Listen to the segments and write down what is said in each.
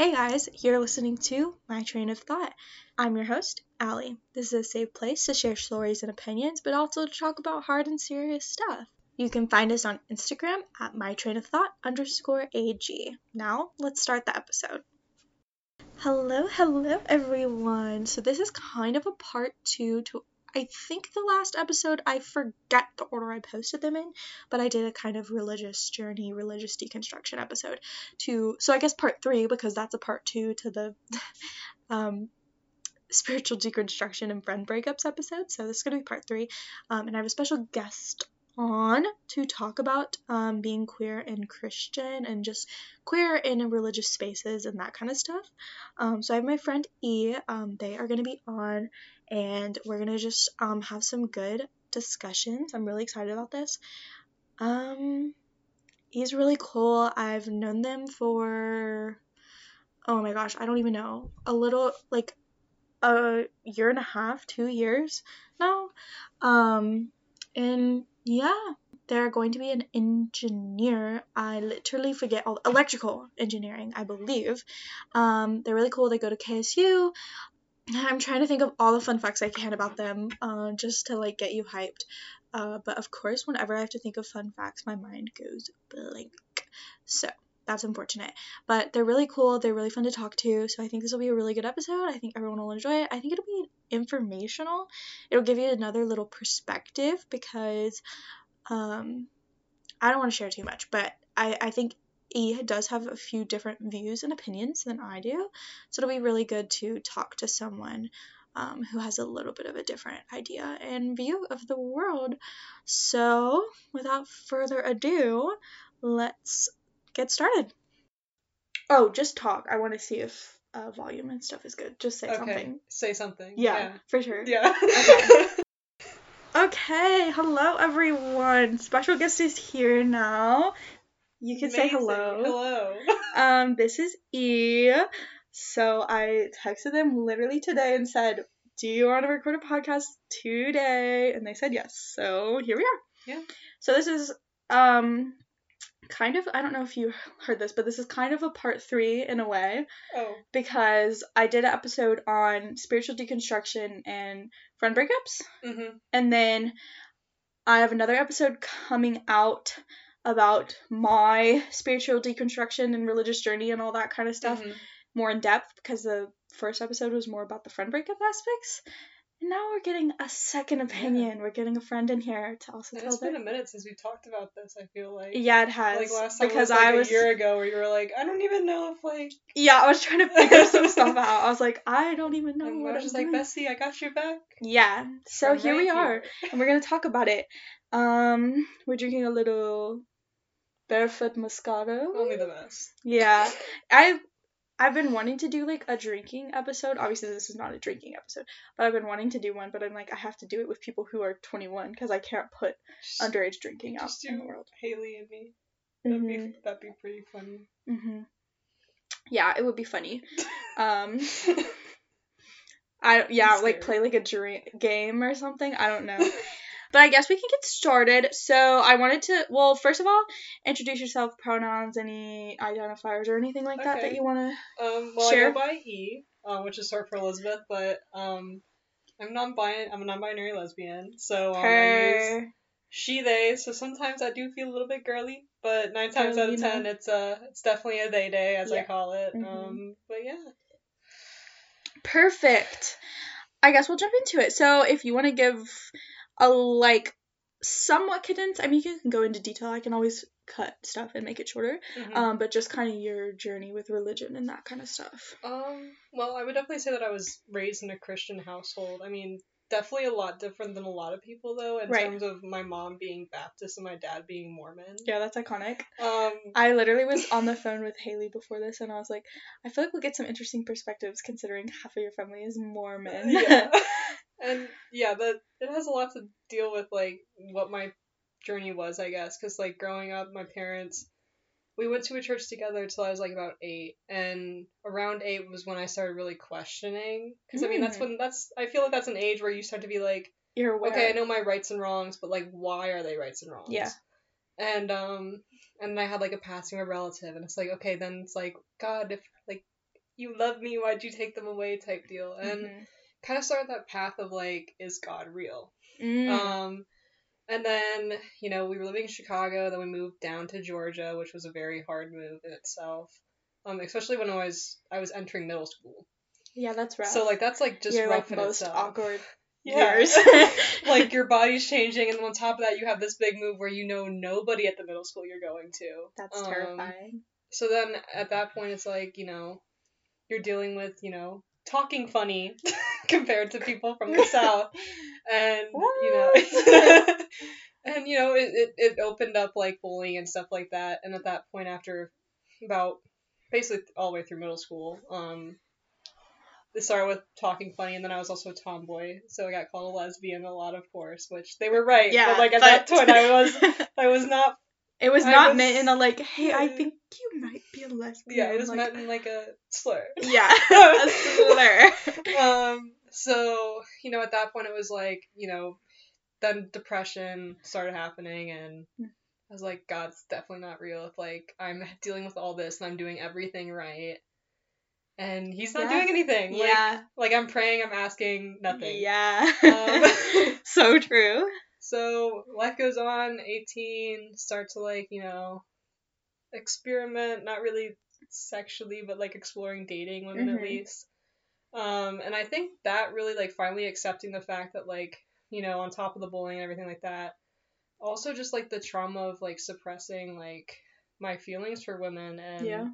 Hey guys, you're listening to My Train of Thought. I'm your host, Allie. This is a safe place to share stories and opinions, but also to talk about hard and serious stuff. You can find us on Instagram at My Train of Thought underscore AG. Now, let's start the episode. Hello, hello everyone. So, this is kind of a part two to I think the last episode, I forget the order I posted them in, but I did a kind of religious journey, religious deconstruction episode to, so I guess part three, because that's a part two to the um, spiritual deconstruction and friend breakups episode. So this is going to be part three. Um, and I have a special guest on to talk about um, being queer and Christian and just queer in religious spaces and that kind of stuff. Um, so I have my friend E. Um, they are going to be on and we're to just um, have some good discussions. I'm really excited about this. Um, he's really cool. I've known them for, oh my gosh, I don't even know, a little, like a year and a half, two years now. Um, and yeah, they're going to be an engineer. I literally forget all electrical engineering, I believe. Um, they're really cool. They go to KSU. I'm trying to think of all the fun facts I can about them, uh, just to like get you hyped. Uh, but of course, whenever I have to think of fun facts, my mind goes blank. So that's unfortunate. But they're really cool. They're really fun to talk to. So I think this will be a really good episode. I think everyone will enjoy it. I think it'll be informational. It'll give you another little perspective because um, I don't want to share too much, but I, I think E does have a few different views and opinions than I do. So it'll be really good to talk to someone um, who has a little bit of a different idea and view of the world. So without further ado, let's get started. Oh, just talk. I want to see if uh, volume and stuff is good. Just say okay. something. Say something. Yeah, Yeah. for sure. Yeah. Okay. Okay, hello everyone. Special guest is here now. You can say hello. Hello. Um, this is E. So I texted them literally today and said, "Do you want to record a podcast today?" And they said yes. So here we are. Yeah. So this is um kind of I don't know if you heard this, but this is kind of a part 3 in a way Oh. because I did an episode on spiritual deconstruction and friend breakups. Mm-hmm. And then I have another episode coming out about my spiritual deconstruction and religious journey and all that kind of stuff Mhm. more in depth because the first episode was more about the friend breakup aspects. And now we're getting a second opinion. We're getting a friend in here to also And tell it's been a minute since we talked about this. I feel like. Yeah, it has. Like last time because was like I a was a year ago, where you were like, I don't even know if like. yeah, I was trying to figure some stuff out. I was like, I don't even know and what I was just like. Bessie, I got your back. Yeah. So I'm here right we are, here. and we're gonna talk about it. Um, we're drinking a little barefoot Moscato. Only the best. Yeah, I've I've been wanting to do like a drinking episode. Obviously, this is not a drinking episode, but I've been wanting to do one. But I'm like, I have to do it with people who are 21 because I can't put Just, underage drinking out just in the world. Haley and me. That'd hmm be that'd be pretty funny. hmm Yeah, it would be funny. Um, I yeah, like play like a drink game or something. I don't know. But I guess we can get started. So I wanted to, well, first of all, introduce yourself, pronouns, any identifiers or anything like that that you want to. Um, well, Sure. I go by E, um, which is short for Elizabeth, but um, I'm non-binary. I'm a non-binary lesbian, so um, I use she they. So sometimes I do feel a little bit girly, but nine times out of ten, it's uh, it's definitely a they day as I call it. Mhm. Um, but yeah, Perfect. I guess we'll jump into it. So if you want to give a like somewhat condensed, I mean, you can go into detail. I can always cut stuff and make it shorter. Mhm. Um, but just kind of your journey with religion and that kind of stuff. Um, well, I would definitely say that I was raised in a Christian household. I mean, definitely a lot different than a lot of people though, in Right. terms of my mom being Baptist and my dad being Mormon. Yeah, that's iconic. Um, I literally was on the phone with Haley before this, and I was like, I feel like we'll get some interesting perspectives considering half of your family is Mormon. yeah. and yeah, that it has a lot to deal with like what my journey was, I guess, because like growing up, my parents we went to a church together till I was like about eight, and around eight was when I started really questioning. Because I mean, that's Mm. when that's I feel like that's an age where you start to be like, You're aware. okay, I know my rights and wrongs, but like, why are they rights and wrongs? Yeah. And um, and I had like a passing a relative, and it's like, okay, then it's like, God, if like you love me, why'd you take them away type deal. And Mhm. Kind of started that path of like, is God real? Mm. Um, and then, you know, we were living in Chicago, then we moved down to Georgia, which was a very hard move in itself. Um, especially when I was I was entering middle school. yeah, that's rough. So like that's like just Your rough like in most itself. awkward Yeah. years. like your body's changing, and on top of that, you have this big move where you know nobody at the middle school you're going to. That's Um, terrifying. So then at that point, it's like you know, you're dealing with you know talking funny compared to people from the south, and you know, and you know, it, it it opened up like bullying and stuff like that. And at that point, after about basically all the way through middle school, um, it started with talking funny, and then I was also a tomboy, so I got called a lesbian a lot, of course, which they were right. Yeah, but like at that point, I was I was not. It was I not was- meant in a like, hey, I think you might be a lesbian. Yeah, it was like, meant in like a slur. Yeah, a slur. um so you know at that point it was like you know then depression started happening and Hmm. i was like god's definitely not real if like i'm dealing with all this and i'm doing everything right and he's not doing anything like, yeah, like i'm praying i'm asking nothing yeah. Um, so true. so life goes on 18 start to like you know experiment not really sexually but like exploring dating women Mhm. at least um and i think that really like finally accepting the fact that like you know on top of the bullying and everything like that also just like the trauma of like suppressing like my feelings for women and Yeah.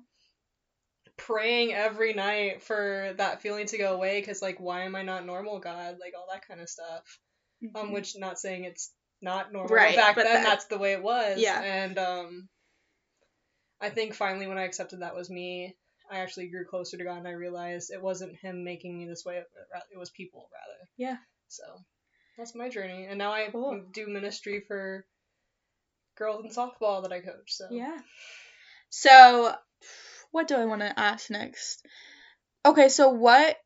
praying every night for that feeling to go away because like why am i not normal god like all that kind of stuff um, Mhm. which not saying it's not normal. Right, back then, that- that's the way it was. Yeah. And um, I think finally when I accepted that was me, I actually grew closer to God and I realized it wasn't Him making me this way. It was people rather. Yeah. So that's my journey, and now I Cool. do ministry for girls in softball that I coach. So Yeah. So, what do I want to ask next? Okay, so what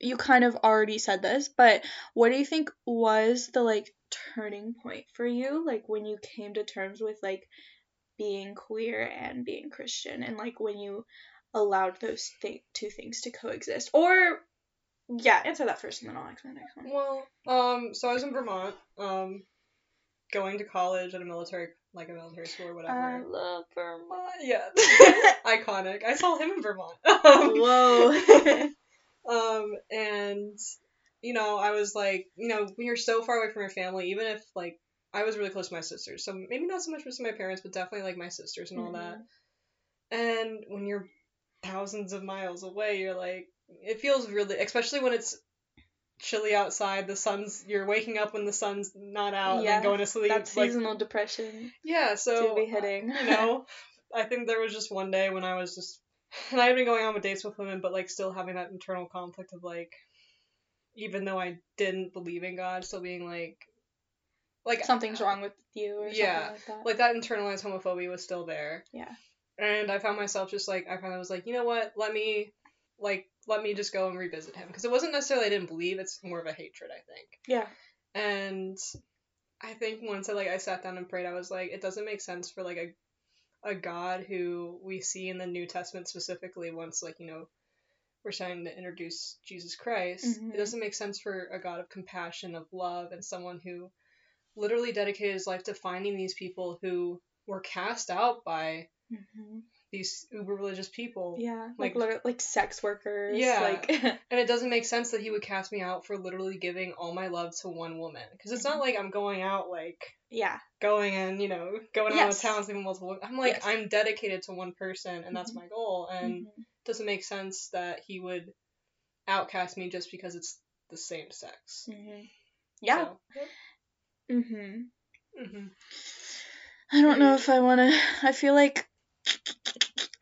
you kind of already said this, but what do you think was the like turning point for you like when you came to terms with like being queer and being Christian and like when you allowed those th- two things to coexist? Or yeah, answer that first and then I'll ask the next one. Well, um, so I was in Vermont, um, going to college at a military, like a military school or whatever. I love Vermont. Yeah. Iconic. I saw him in Vermont. Um, Whoa. um, and, you know, I was like, you know, when you're so far away from your family, even if, like, I was really close to my sisters, so maybe not so much with my parents, but definitely, like, my sisters and all that. And when you're thousands of miles away, you're like, it feels really, especially when it's chilly outside, the sun's, you're waking up when the sun's not out and Yeah, then going to sleep. Like, seasonal depression yeah, so to be hitting. you know, I think there was just one day when I was just, and I had been going on with dates with women, but like still having that internal conflict of like, even though I didn't believe in God, still being like, like something's wrong with you or Yeah, something like that. Like that internalized homophobia was still there. Yeah. And I found myself just like I finally was like, you know what? Let me like let me just go and revisit him because it wasn't necessarily I didn't believe. It's more of a hatred, I think. yeah. And I think once I like I sat down and prayed, I was like, it doesn't make sense for like a a God who we see in the New Testament specifically once like, you know, we're starting to introduce Jesus Christ. Mhm. It doesn't make sense for a God of compassion, of love, and someone who literally dedicated his life to finding these people who were cast out by hmm these uber religious people. Yeah, like Like- like, sex workers. Yeah. like And it doesn't make sense that he would cast me out for literally giving all my love to one woman. Because it's not like I'm going out like yeah, going and you know going Yes. the town sleeping multiple women. I'm like Yes. I'm dedicated to one person and that's Mhm. my goal and Mhm. it doesn't make sense that he would outcast me just because it's the same sex. Mhm. yeah. So, hmm mhm. I don't know if I want to. I feel like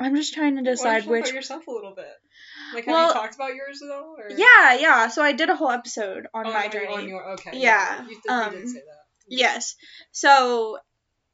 I'm just trying to decide you talk which. about yourself a little bit. Like, have Well- you talked about yours though? Or? Yeah, yeah. So I did a whole episode on Oh, my journey. On your, okay. Yeah, You did, you um, did say that. Yes. So,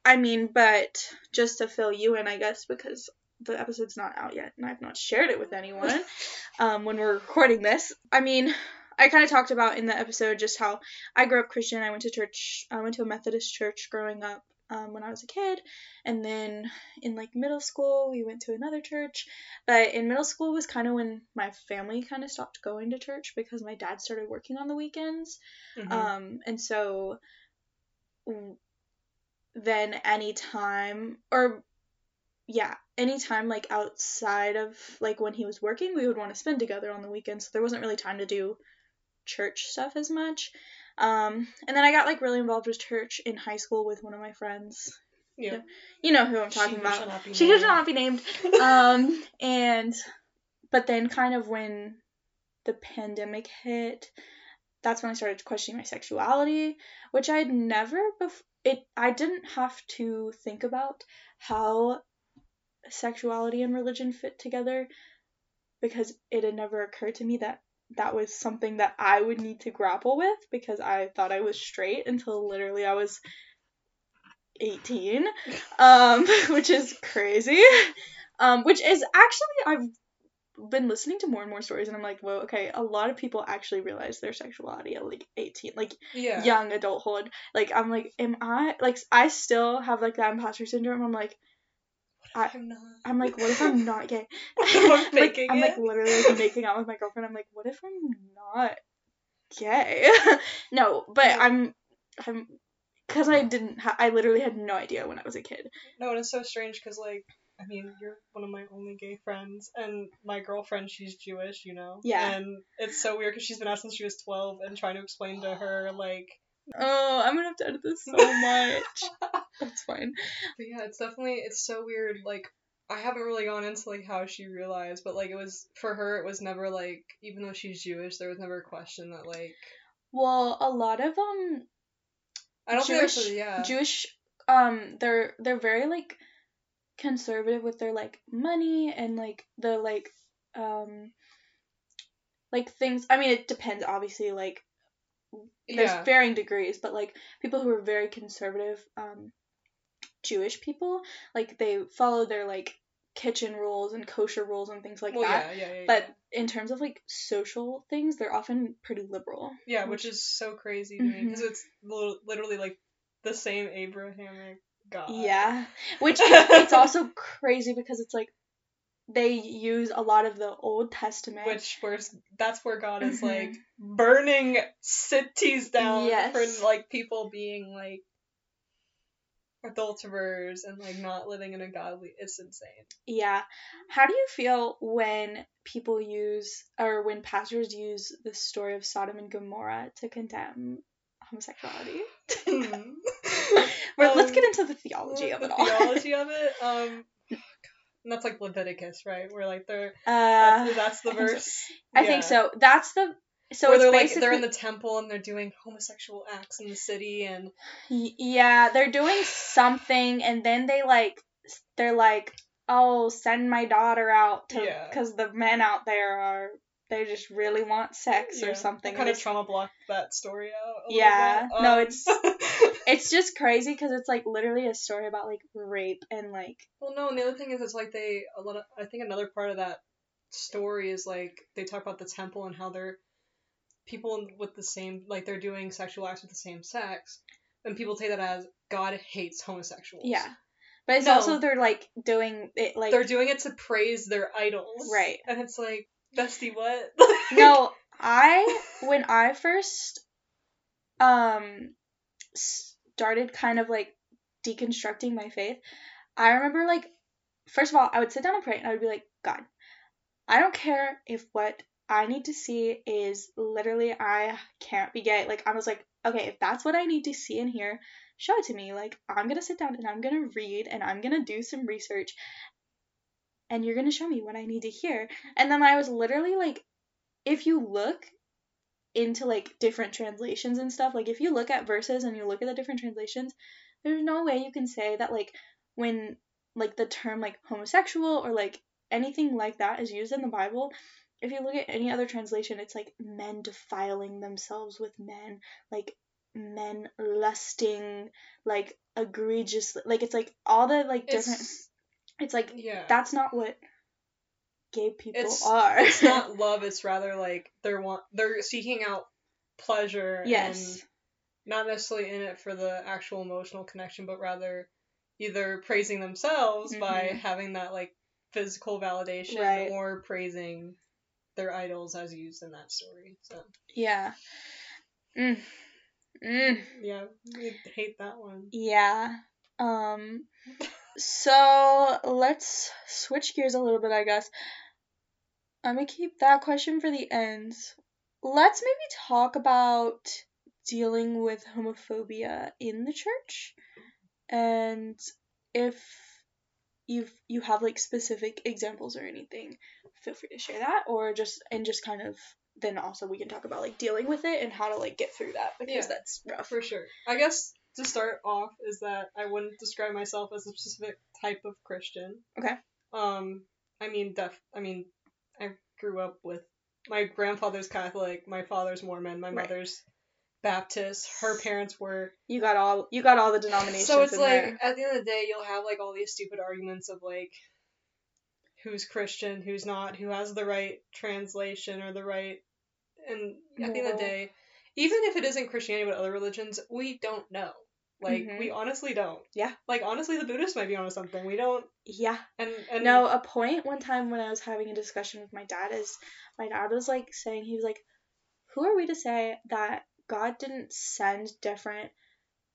I mean, but just to fill you in, I guess, because the episode's not out yet and I've not shared it with anyone um, when we're recording this. I mean, I kind of talked about in the episode just how I grew up Christian. I went to church, I went to a Methodist church growing up um, when I was a kid, and then in like middle school we went to another church. But in middle school was kind of when my family kind of stopped going to church because my dad started working on the weekends, Mhm. um, and so then anytime or yeah anytime like outside of like when he was working we would want to spend together on the weekends so there wasn't really time to do church stuff as much um and then i got like really involved with church in high school with one of my friends yeah. you know who i'm talking who about shall she named. should not be named um and but then kind of when the pandemic hit that's when i started questioning my sexuality which i'd never before. it i didn't have to think about how sexuality and religion fit together because it had never occurred to me that that was something that i would need to grapple with because i thought i was straight until literally i was 18 um which is crazy. Um which is actually i've been listening to more and more stories and i'm like whoa okay a lot of people actually realize their sexuality at like 18 like Yeah. young adulthood. Like i'm like am i like i still have like that imposter syndrome. I'm like I- I'm not. i'm like what if i'm not gay I'm like i'm like literally like making out with my girlfriend i'm like what if i'm not gay no but Yeah. i'm i'm because i didn't ha- i literally had no idea when i was a kid No, and it's so strange because, like, I mean, you're one of my only gay friends, and my girlfriend, she's Jewish, you know? Yeah. And it's so weird because she's been out since she was 12 and trying to explain to her, like, oh i'm gonna have to edit this so much that's fine But yeah, it's definitely it's so weird. Like I haven't really gone into like how she realized, but like it was for her, it was never like even though she's Jewish, there was never a question that like well a lot of um I don't Jewish think that's yeah Jewish um they're they're very like conservative with their like money and like the like um like things I mean it depends obviously like there's yeah. varying degrees but like people who are very conservative um Jewish people like they follow their like kitchen rules and kosher rules and things like well that. yeah yeah yeah but in terms of like social things they're often pretty liberal. Yeah, which is so crazy to me because it's literally like the same Abrahamic God. Yeah, which it's also crazy because it's like they use a lot of the Old Testament. Which where's that's where God is Mhm. like burning cities down Yes. for like people being like adulterers and like not living in a godly it's insane. yeah, how do you feel when people use or when pastors use the story of Sodom and Gomorrah to condemn homosexuality? Hmm. Well, let's Um, get into the theology of the it all. theology of it. Um, and that's like Leviticus, right? Where like they're uh, that's, that's the I think so. verse. I Yeah. think so. That's the so Where it's they're like they're in the temple and they're doing homosexual acts in the city and yeah, they're doing something, and then they like, they're like, oh, send my daughter out to, Yeah. because the men out there are, they just really want sex yeah, or something. Kind and of trauma blocked that story out. a Yeah, bit. no, Um, it's- it's just crazy because it's like literally a story about like rape and like, well, no, and the other thing is, it's like they a lot of. I think another part of that story is like they talk about the temple and how they're people with the same like they're doing sexual acts with the same sex, and people take that as God hates homosexuals. yeah. But it's No. also they're like doing it like, they're doing it to praise their idols. Right. And it's like, bestie, what? no, I when I first um started kind of like deconstructing my faith, I remember like first of all, I would sit down and pray and I would be like, God, I don't care if what I need to see is literally I can't be gay. Like I was like, okay, if that's what I need to see in here, show it to me. Like I'm gonna sit down and I'm gonna read and I'm gonna do some research and you're gonna show me what I need to hear. And then I was literally like, if you look into like different translations and stuff, like if you look at verses and you look at the different translations, there's no way you can say that like when like the term like homosexual or like anything like that is used in the Bible, if you look at any other translation, it's like men defiling themselves with men, like men lusting, like egregious, like it's like all the like different. It's, It's like yeah. that's not what gay people It's- are. it's not love. It's rather like they're want they're seeking out pleasure. yes. And not necessarily in it for the actual emotional connection, but rather either praising themselves by Mhm. having that like physical validation Right. or praising their idols as used in that story. So Yeah. Mm. Mm. yeah, I hate that one. Yeah. Um so let's switch gears a little bit, I guess. I'm gonna keep that question for the end. Let's maybe talk about dealing with homophobia in the church. And if you've you have like specific examples or anything, feel free to share that or just and just kind of then also we can talk about like dealing with it and how to like get through that because Yeah. that's rough. For sure. I guess to start off is that I wouldn't describe myself as a specific type of Christian. Okay. Um, I mean, def. I mean, I grew up with my grandfather's Catholic, my father's Mormon, my Right. mother's Baptist. Her parents were. You got all you got all the denominations. So it's like there. at the end of the day, you'll have like all these stupid arguments of like who's Christian, who's not, who has the right translation or the right. And at the end of the day, even if it isn't Christianity but other religions, we don't know. Like Mhm. we honestly don't. Yeah. Like honestly, the Buddhists might be onto something. We don't. yeah. And and No, a point one time when I was having a discussion with my dad is my dad was like saying he was like, Who are we to say that God didn't send different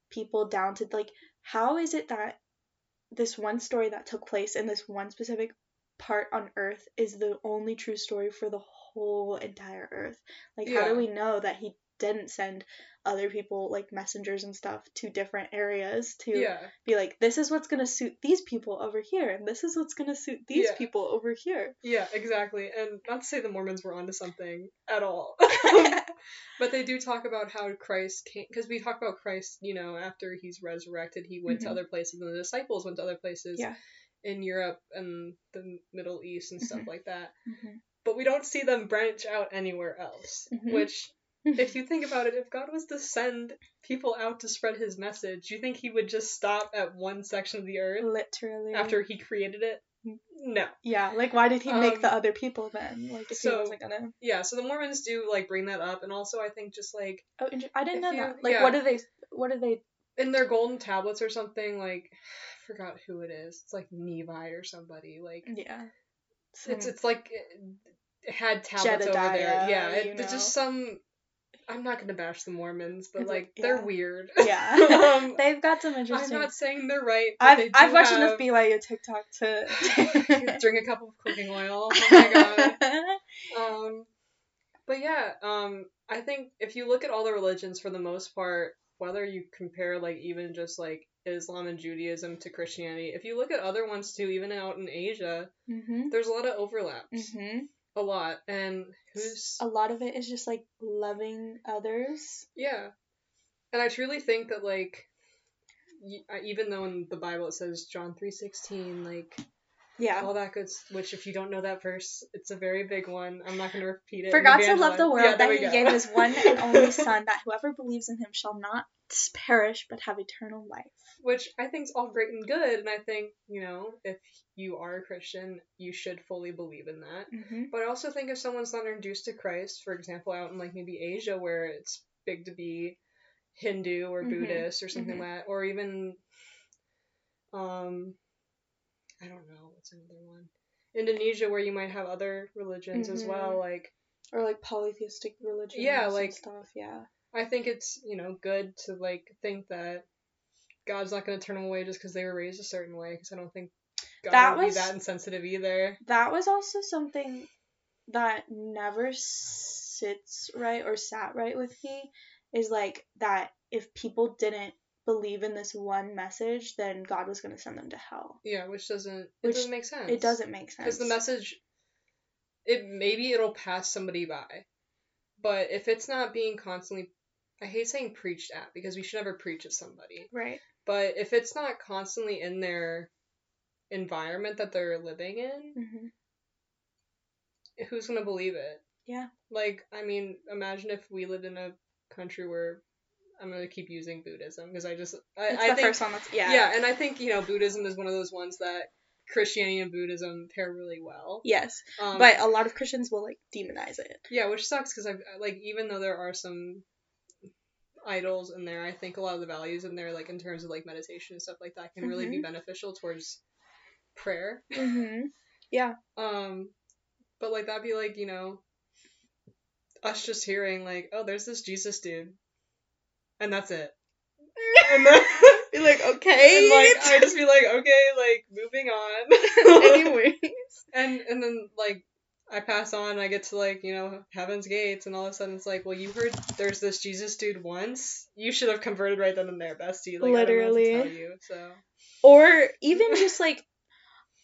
people down to like how is it that this one story that took place in this one specific part on earth is the only true story for the whole entire earth? Like how do we know that he didn't send other people like messengers and stuff to different areas to yeah. be like, this is what's gonna suit these people over here, and this is what's gonna suit these Yeah. people over here. Yeah, exactly. And not to say the Mormons were onto something at all. but they do talk about how Christ came because we talk about Christ, you know, after he's resurrected, he went Mhm. to other places and the disciples went to other places Yeah. in Europe and the Middle East and stuff Mhm. like that. Mhm. But we don't see them branch out anywhere else. Mhm. Which if you think about it, if God was to send people out to spread his message, you think he would just stop at one section of the earth Literally. after he created it? No. Yeah, like why did he make Um, the other people then? Like if he so- wasn't gonna. Yeah, so the Mormons do like bring that up and also I think just like Oh, I didn't know you- that. Like, yeah. what do they? What do they? in their golden tablets or something like I forgot who it is. It's like Nephi or somebody. Like Yeah. it's Some- it's like it had tablets over there. Yeah, it, it's just some. I'm not gonna bash the Mormons, but It's like like- they're weird. yeah. um, They've got some interesting. I'm not saying they're right. But I've I've watched have... enough BYU TikTok to. drink a cup of cooking oil. Oh my god. Um, but yeah, um, I think if you look at all the religions for the most part, whether you compare like even just like Islam and Judaism to Christianity, if you look at other ones too, even out in Asia, mhm. there's a lot of overlaps, Mhm. A lot. And who's A lot of it is just like loving others. yeah, and I truly think that like. Even though in the Bible it says John three sixteen, like Yeah. all that good, which if you don't know that verse, it's a very big one. I'm not gonna repeat it. For God so loved the world Yeah, that he go. gave his one and only Son, that whoever believes in him shall not perish but have eternal life. which I think is all great and good, and I think you know if you are a Christian, you should fully believe in that. Mm-hmm. But I also think if someone's not introduced to Christ, for example, out in like maybe Asia where it's big to be Hindu or Mhm, Buddhist or something mhm. like that, or even um I don't know what's another one. Indonesia where you might have other religions as Mhm. well, like Or like polytheistic religions Yeah, and like- stuff. Yeah. I think it's you know good to like think that God's not going to turn them away just because they were raised a certain way. Because I don't think God That would was- be that insensitive either. That was also something that never sits right or sat right with me. Is like that if people didn't believe in this one message, then God was going to send them to hell. Yeah, which doesn't it Which doesn't make sense. It doesn't make sense. because the message, it maybe it'll pass somebody by, but if it's not being constantly, I hate saying preached at because we should never preach at somebody. Right. But if it's not constantly in their environment that they're living in, Mm-hmm. who's gonna believe it? Yeah. Like, I mean, imagine if we lived in a country where I'm gonna keep using Buddhism because I just I, It's I the think first one that's yeah. yeah, and I think you know Buddhism is one of those ones that Christianity and Buddhism pair really well. Yes, Um, but a lot of Christians will like demonize it. yeah, which sucks because I like even though there are some idols in there, I think a lot of the values in there, like in terms of like meditation and stuff like that, can really be Mhm. beneficial towards prayer. Mhm. Yeah. Um, but like that'd be like you know, us just hearing like, oh, there's this Jesus dude, and that's it. And then, Be like, okay. and like I just be like, okay, like moving on. Anyways. and and then like I pass on, I get to like you know heaven's gates, and all of a sudden it's like, well, you heard there's this Jesus dude once. You should have converted right then and there, bestie. Like I don't know Literally. tell you. So Or even just like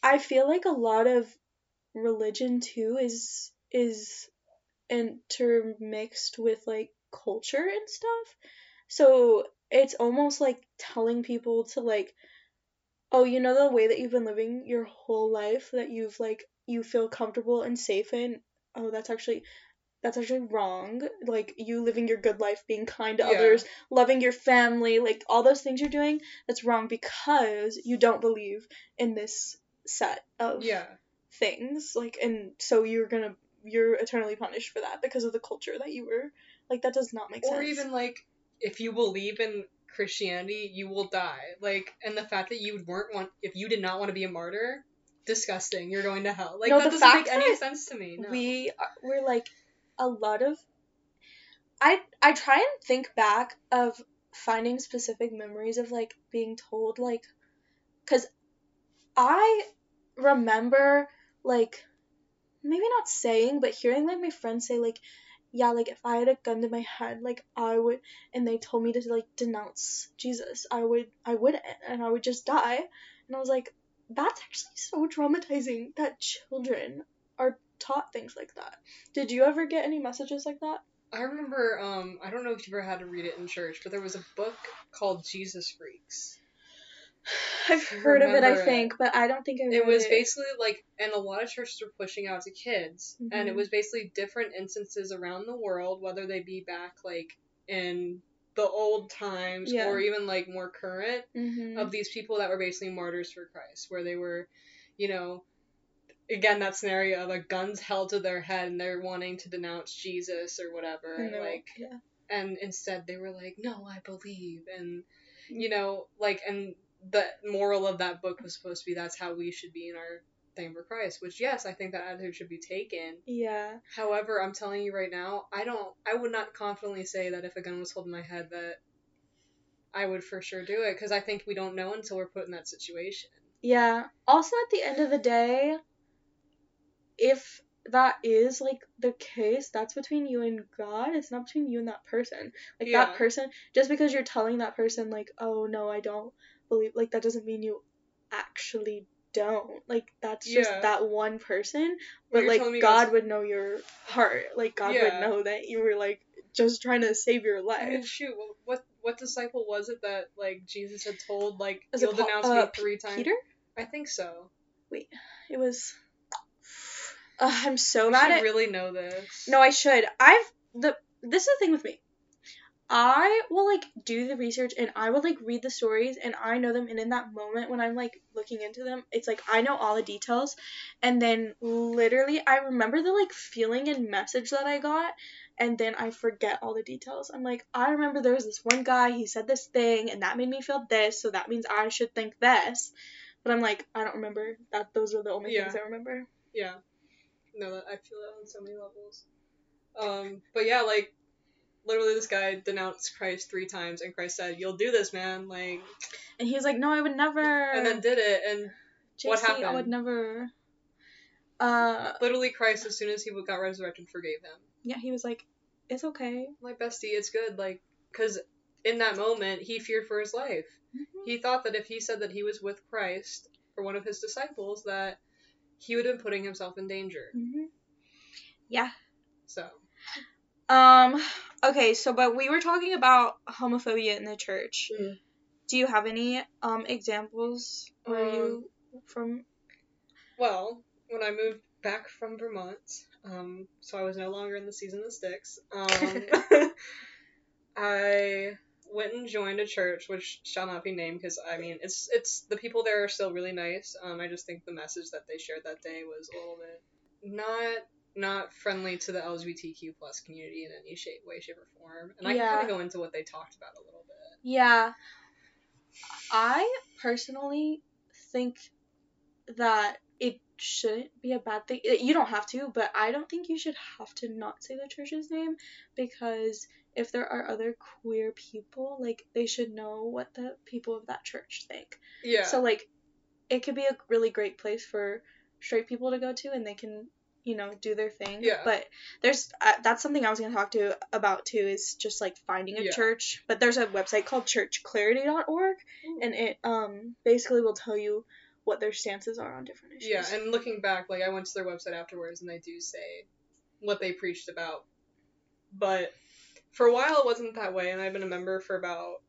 I feel like a lot of religion too is is intermixed with like culture and stuff. So it's almost like telling people to like oh, you know the way that you've been living your whole life that you've like you feel comfortable and safe in. Oh, that's actually that's actually wrong. Like you living your good life, being kind to Yeah. others, loving your family, like all those things you're doing, that's wrong because you don't believe in this set of yeah, things. Like and so you're gonna you're eternally punished for that because of the culture that you were like that does not make sense. or even like if you believe in Christianity, you will die. Like, and the fact that you weren't want if you did not want to be a martyr, disgusting. You're going to hell. Like No, that doesn't make any sense to me. No. we are- we're like a lot of I I try and think back of finding specific memories of like being told like cuz I remember like maybe not saying but hearing like my friends say like yeah like if I had a gun to my head like I would and they told me to like denounce Jesus I would I wouldn't and I would just die and I was like that's actually so traumatizing that children are taught things like that. Did you ever get any messages like that? I remember, um, I don't know if you ever had to read it in church, but there was a book called Jesus Freaks. I've heard of it, I Remember it. think, but I don't think I It was it. basically like, and a lot of churches were pushing out to kids, and it Mhm. was basically different instances around the world, whether they be back like in the old times Yeah. or even like more current, Mhm. of these people that were basically martyrs for Christ, where they were, you know, again that scenario of a guns held to their head and they're wanting to denounce Jesus or whatever, And like, yeah. and instead they were like, no, I believe, and you know, like, and the moral of that book was supposed to be that's how we should be in our thing for Christ, which yes, I think that attitude should be taken. Yeah. However, I'm telling you right now, I don't, I would not confidently say that if a gun was holding my head that I would for sure do it because I think we don't know until we're put in that situation. Yeah. Also at the end of the day, if that is like the case, that's between you and God. It's not between you and that person. Like Yeah. that person just because you're telling that person like, "Oh no, I don't believe." Like that doesn't mean you actually don't. Like that's just Yeah. that one person. But like God was- would know your heart. Like God Yeah. would know that you were like just trying to save your I mean, life. shoot, what, what what disciple was it that like Jesus had told like Was you'll denounce uh, me three times? Peter? I think so. Wait it was. Uh, I'm so bad should at. really know this. No, I should. I've the. This is the thing with me. I will like do the research and I will like read the stories and I know them and in that moment when I'm like looking into them, it's like I know all the details and then literally I remember the like feeling and message that I got and then I forget all the details. I'm like, I remember there was this one guy, he said this thing and that made me feel this, so that means I should think this. But I'm like, I don't remember that those are the only Yeah. things I remember. Yeah. No, I feel that on so many levels. Um, but yeah, like literally this guy denounced Christ three times and Christ said, You'll do this, man, like And he was like, No, I would never and then did it and what JC, I would never. Uh, literally Christ as soon as he got resurrected forgave him. yeah, he was like, "It's okay." Like bestie, it's good, like because in that moment he feared for his life. He thought that if he said that he was with Christ or one of his disciples, that he would have been putting himself in danger. Mm-hmm. Yeah. So Um. Okay. So, but we were talking about homophobia in the church. Mm. Do you have any um examples where Um, you from? Well, when I moved back from Vermont, um, so I was no longer in the season of sticks, um, I went and joined a church which shall not be named because I mean it's it's the people there are still really nice. Um, I just think the message that they shared that day was a little bit not not friendly to the LGBTQ plus community in any shape, way, shape, or form. And I Yeah. can kind of go into what they talked about a little bit. Yeah. I personally think that it shouldn't be a bad thing. You don't have to, but I don't think you should have to not say the church's name because if there are other queer people, like they should know what the people of that church think. Yeah. So like it could be a really great place for straight people to go to and they can, you know, do their thing. Yeah. But there's uh, that's something I was going to talk to about too is just like finding a Yeah. church. But there's a website called churchclarity.org Ooh. and it um basically will tell you what their stances are on different issues. Yeah, and looking back, like I went to their website afterwards, and they do say what they preached about. But for a while, it wasn't that way, and I've been a member for about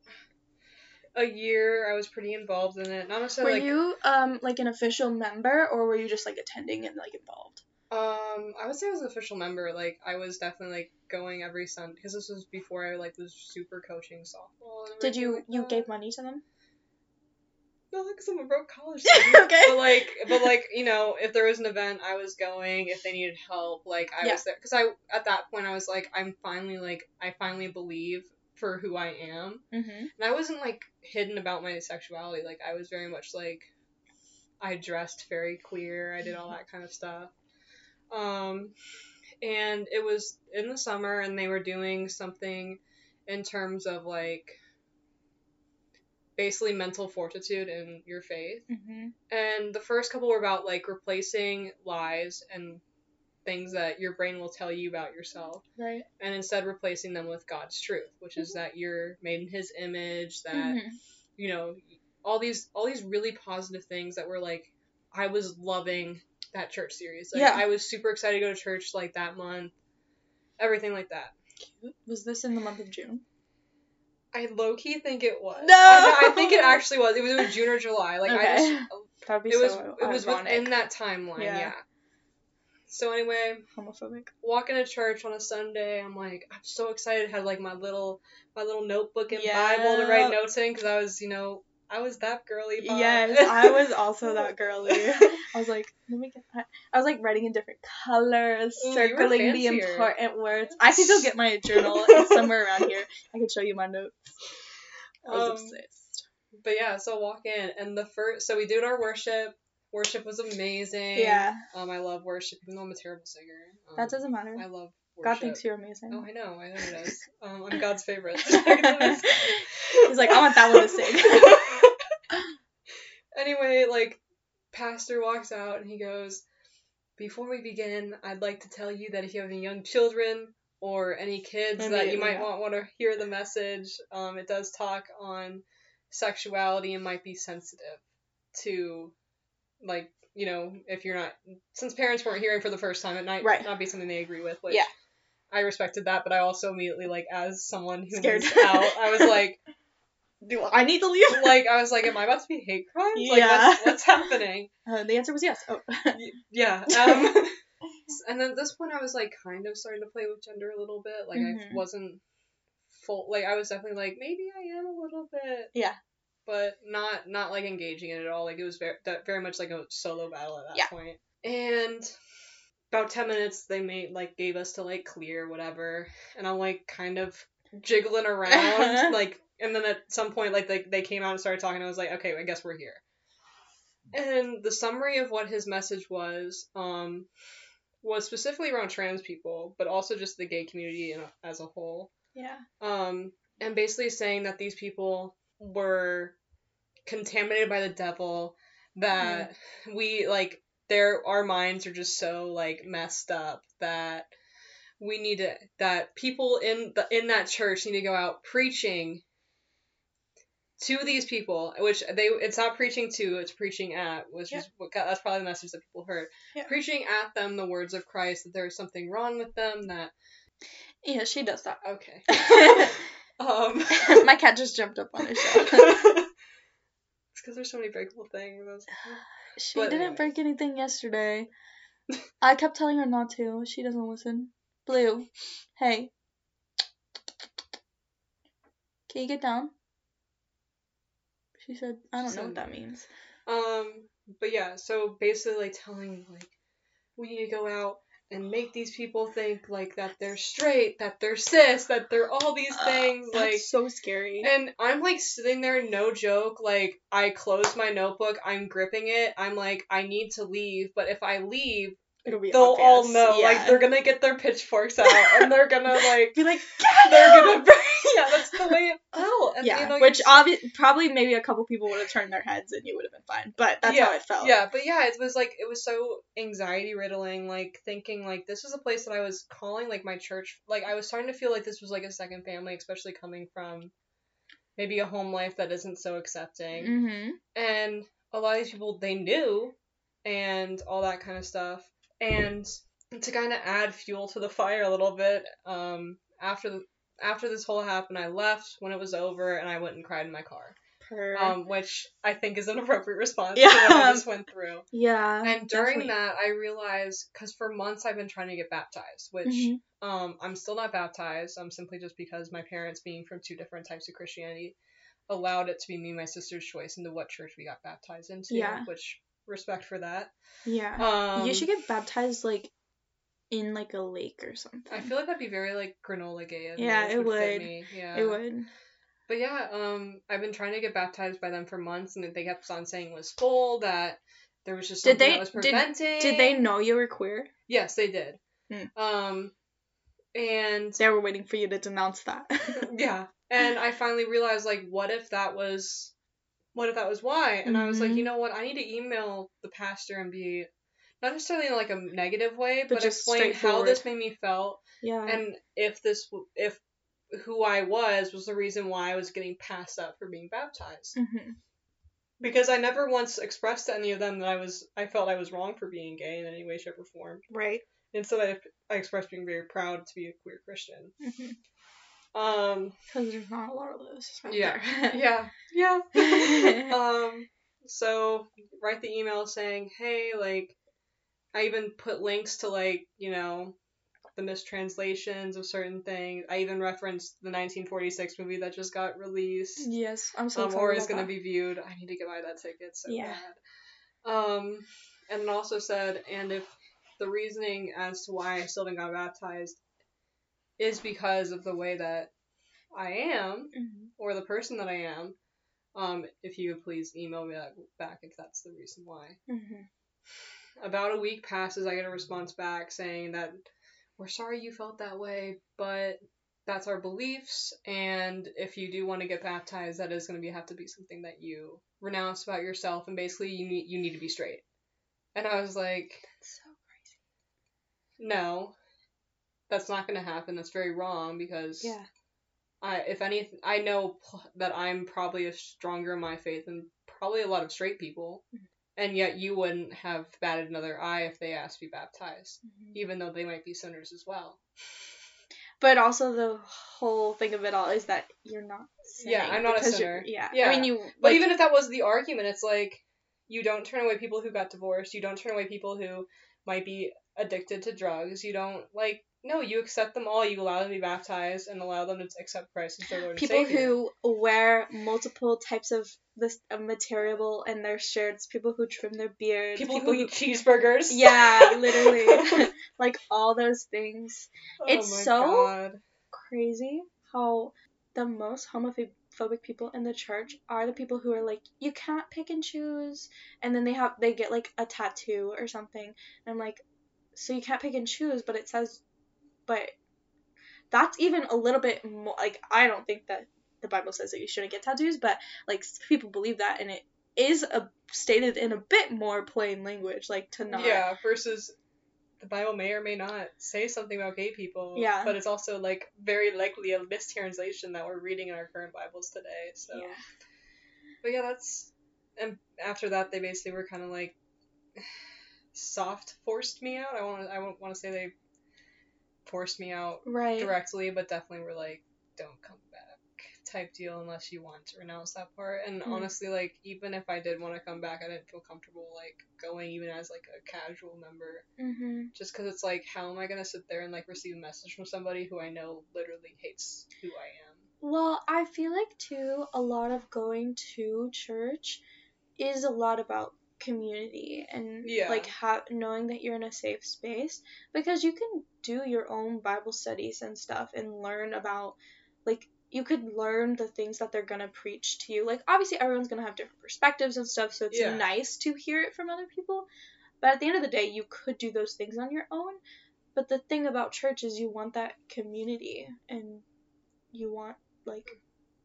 a year. I was pretty involved in it. Not were like you um like an official member or were you just like attending and like involved? Um, I would say I was an official member. Like I was definitely like going every Sunday because this was before I like was super coaching softball. And Did you like you gave money to them? No, because I'm a broke college student. okay. but like but like you know if there was an event i was going if they needed help like i Yeah. was there because i at that point i was like i'm finally like i finally believe for who i am Mhm. and i wasn't like hidden about my sexuality like i was very much like i dressed very queer i did all that kind of stuff um and it was in the summer and they were doing something in terms of like basically mental fortitude in your faith Mhm. and the first couple were about like replacing lies and things that your brain will tell you about yourself Right. and instead replacing them with God's truth, which is that you're made in his image, that Mhm. you know, all these all these really positive things that were like I was loving that church series. Like Yeah. I was super excited to go to church like that month. Everything like that. Was this in the month of June? I low key think it was. No! I, I think it actually was. It was, it was June or July. Like I Okay. just That would be it was so it was within that timeline, Yeah. yeah. So anyway, homophobic. walking to church on a Sunday, I'm like, I'm so excited. Had like my little my little notebook and Yeah. Bible to write notes in because I was, you know, I was that girly. Yes, I was also that girly. I was like, let me get that. I was like writing in different colors, Ooh, circling the important words. I can still get my journal. It's somewhere around here. I can show you my notes. I was Um, obsessed. But yeah, so walk in, and the first, so we did our worship. Worship was amazing. Yeah. Um, I love worship, even though I'm a terrible singer. Um, That doesn't matter. I love worship. God thinks you're amazing. Oh, I know. I know he does. Um, I'm God's favorite. He's like, I want that one to sing. Anyway, like, pastor walks out and he goes, Before we begin, I'd like to tell you that if you have any young children or any kids that you might yeah. want want to hear the message, um, it does talk on sexuality and might be sensitive to, like, you know, if you're not, since parents weren't hearing for the first time, it might Right. not be something they agree with. Which Yeah. I respected that, but I also immediately, like, as someone who Scared. was out, I was like, Do I need to leave? like I was like, am I about to be hate crimes? Like, Yeah. what's, what's happening? Uh, the answer was yes. Oh. Yeah. Um, and then at this point, I was like, kind of starting to play with gender a little bit. Like, I Mhm. wasn't full. Like, I was definitely like, maybe I am a little bit. Yeah. But not not like engaging in it at all. Like, it was very that very much like a solo battle at that Yeah. point. And about ten minutes, they made like gave us to like clear whatever, and I'm like kind of jiggling around like and then at some point like they, they came out and started talking i was like okay i guess we're here. And the summary of what his message was um was specifically around trans people but also just the gay community in, as a whole. Yeah. um and basically saying that these people were contaminated by the devil that we like their our minds are just so like messed up that we need to that people in the in that church need to go out preaching to these people which they it's not preaching to it's preaching at which is what that's probably the message that people heard Yeah. preaching at them the words of christ that there's something wrong with them that Yeah, she does that. okay um My cat just jumped up on the shelf. it's because there's so many breakable things She But didn't anyways. break anything yesterday. I kept telling her not to. She doesn't listen. Blue, hey. Can you get down? She said, I don't know what that means. Um, but yeah, so basically like telling like we need to go out and make these people think like that they're straight, that they're cis, that they're all these things. Like so scary. and I'm like sitting there, no joke. Like I close my notebook, I'm gripping it. I'm like, I need to leave, but if I leave, It'll be they'll all know. Yeah. Like they're gonna get their pitchforks out and they're gonna like be like, they're gonna yeah. That's the way it felt. And, yeah, you know, which you- obvi- probably maybe a couple people would have turned their heads and you would have been fine. But that's yeah, how it felt. Yeah, but yeah, it was like it was so anxiety riddling, like thinking like this was a place that I was calling like my church. Like I was starting to feel like this was like a second family, especially coming from maybe a home life that isn't so accepting. Mm-hmm. And a lot of these people they knew and all that kind of stuff. And to kind of add fuel to the fire a little bit, um, after the after this whole happened, I left when it was over, and I went and cried in my car, um, which I think is an appropriate response Yeah. to what I just went through. yeah. And during definitely. that, I realized because for months I've been trying to get baptized, which Mhm. um, I'm still not baptized. I'm um, simply just because my parents, being from two different types of Christianity, allowed it to be me and my sister's choice into what church we got baptized into. Yeah. Which respect for that. Yeah. Um, you should get baptized like in like a lake or something. I feel like that'd be very like granola gay. Yeah, it would. Yeah. it would. But yeah, um, I've been trying to get baptized by them for months, and they kept on saying it was full. That there was just Did they- that was did- Did they know you were queer? Yes, they did. Hmm. Um, and They were waiting for you to denounce that. yeah, and I finally realized like, what if that was, what if that was why? And I was like, you know what? I need to email the pastor and be, not necessarily in like a negative way, But but, explain how this made me felt yeah. and if this, if who I was was the reason why I was getting passed up for being baptized. hmm Because I never once expressed to any of them that I was, I felt I was wrong for being gay in any way, shape, or form. Right. Instead, I, I expressed being very proud to be a queer Christian. Because Um, because there's not a lot of those. Yeah. there. yeah, yeah. um, so write the email saying, hey, like, I even put links to like, you know, the mistranslations of certain things. I even referenced the 1946 movie that just got released. yes, I'm so um, or is going to be viewed. I need to get buy that ticket so Yeah. bad. Um, and it also said, and if the reasoning as to why I still haven't got baptized is because of the way that I am, Mhm. or the person that I am, um, if you would please email me that back if that's the reason why. Mhm. About a week passes, I get a response back saying that we're sorry you felt that way, but that's our beliefs, and if you do want to get baptized, that is going to be have to be something that you renounce about yourself, and basically you need you need to be straight. And I was like, That's so crazy. no, that's not going to happen. That's very wrong because Yeah. I, if any, I know that I'm probably a stronger in my faith than probably a lot of straight people, Mhm. and yet you wouldn't have batted another eye if they asked to be baptized, Mhm. even though they might be sinners as well. But also the whole thing of it all is that you're not. Yeah, I'm not a sinner. Yeah. Yeah. I mean, you. But even if that was the argument, it's like you don't turn away people who got divorced. You don't turn away people who might be addicted to drugs. You don't like no. You accept them all. You allow them to be baptized and allow them to accept Christ as their Lord people and Savior. People who wear multiple types of this uh, material in their shirts, people who trim their beard, people, who eat cheeseburgers. yeah, literally, like all those things. Oh It's so- God. Crazy how the most homophobic people in the church are the people who are like, you can't pick and choose, and then they have they get like a tattoo or something, and I'm like, so you can't pick and choose, but it says, but that's even a little bit more like I don't think that the Bible says that you shouldn't get tattoos, but like people believe that, and it is a, stated in a bit more plain language, like to not. Yeah, versus the Bible may or may not say something about gay people. Yeah. But it's also like very likely a mistranslation that we're reading in our current Bibles today. So Yeah. But yeah, that's and after that they basically were kinda like soft forced me out. I want I won't want to say they forced me out Right. directly, but definitely were like, don't come back type deal unless you want to renounce that part. And Hmm. honestly, like even if I did want to come back, I didn't feel comfortable like going even as like a casual member, Mm-hmm. just because it's like, how am I gonna sit there and like receive a message from somebody who I know literally hates who I am? Well, I feel like too a lot of going to church is a lot about community and Yeah. like ha- knowing that you're in a safe space because you can do your own Bible studies and stuff and learn about like you could learn the things that they're gonna preach to you. Like obviously everyone's gonna have different perspectives and stuff, so it's Yeah. nice to hear it from other people. But at the end of the day, you could do those things on your own. But the thing about church is you want that community and you want like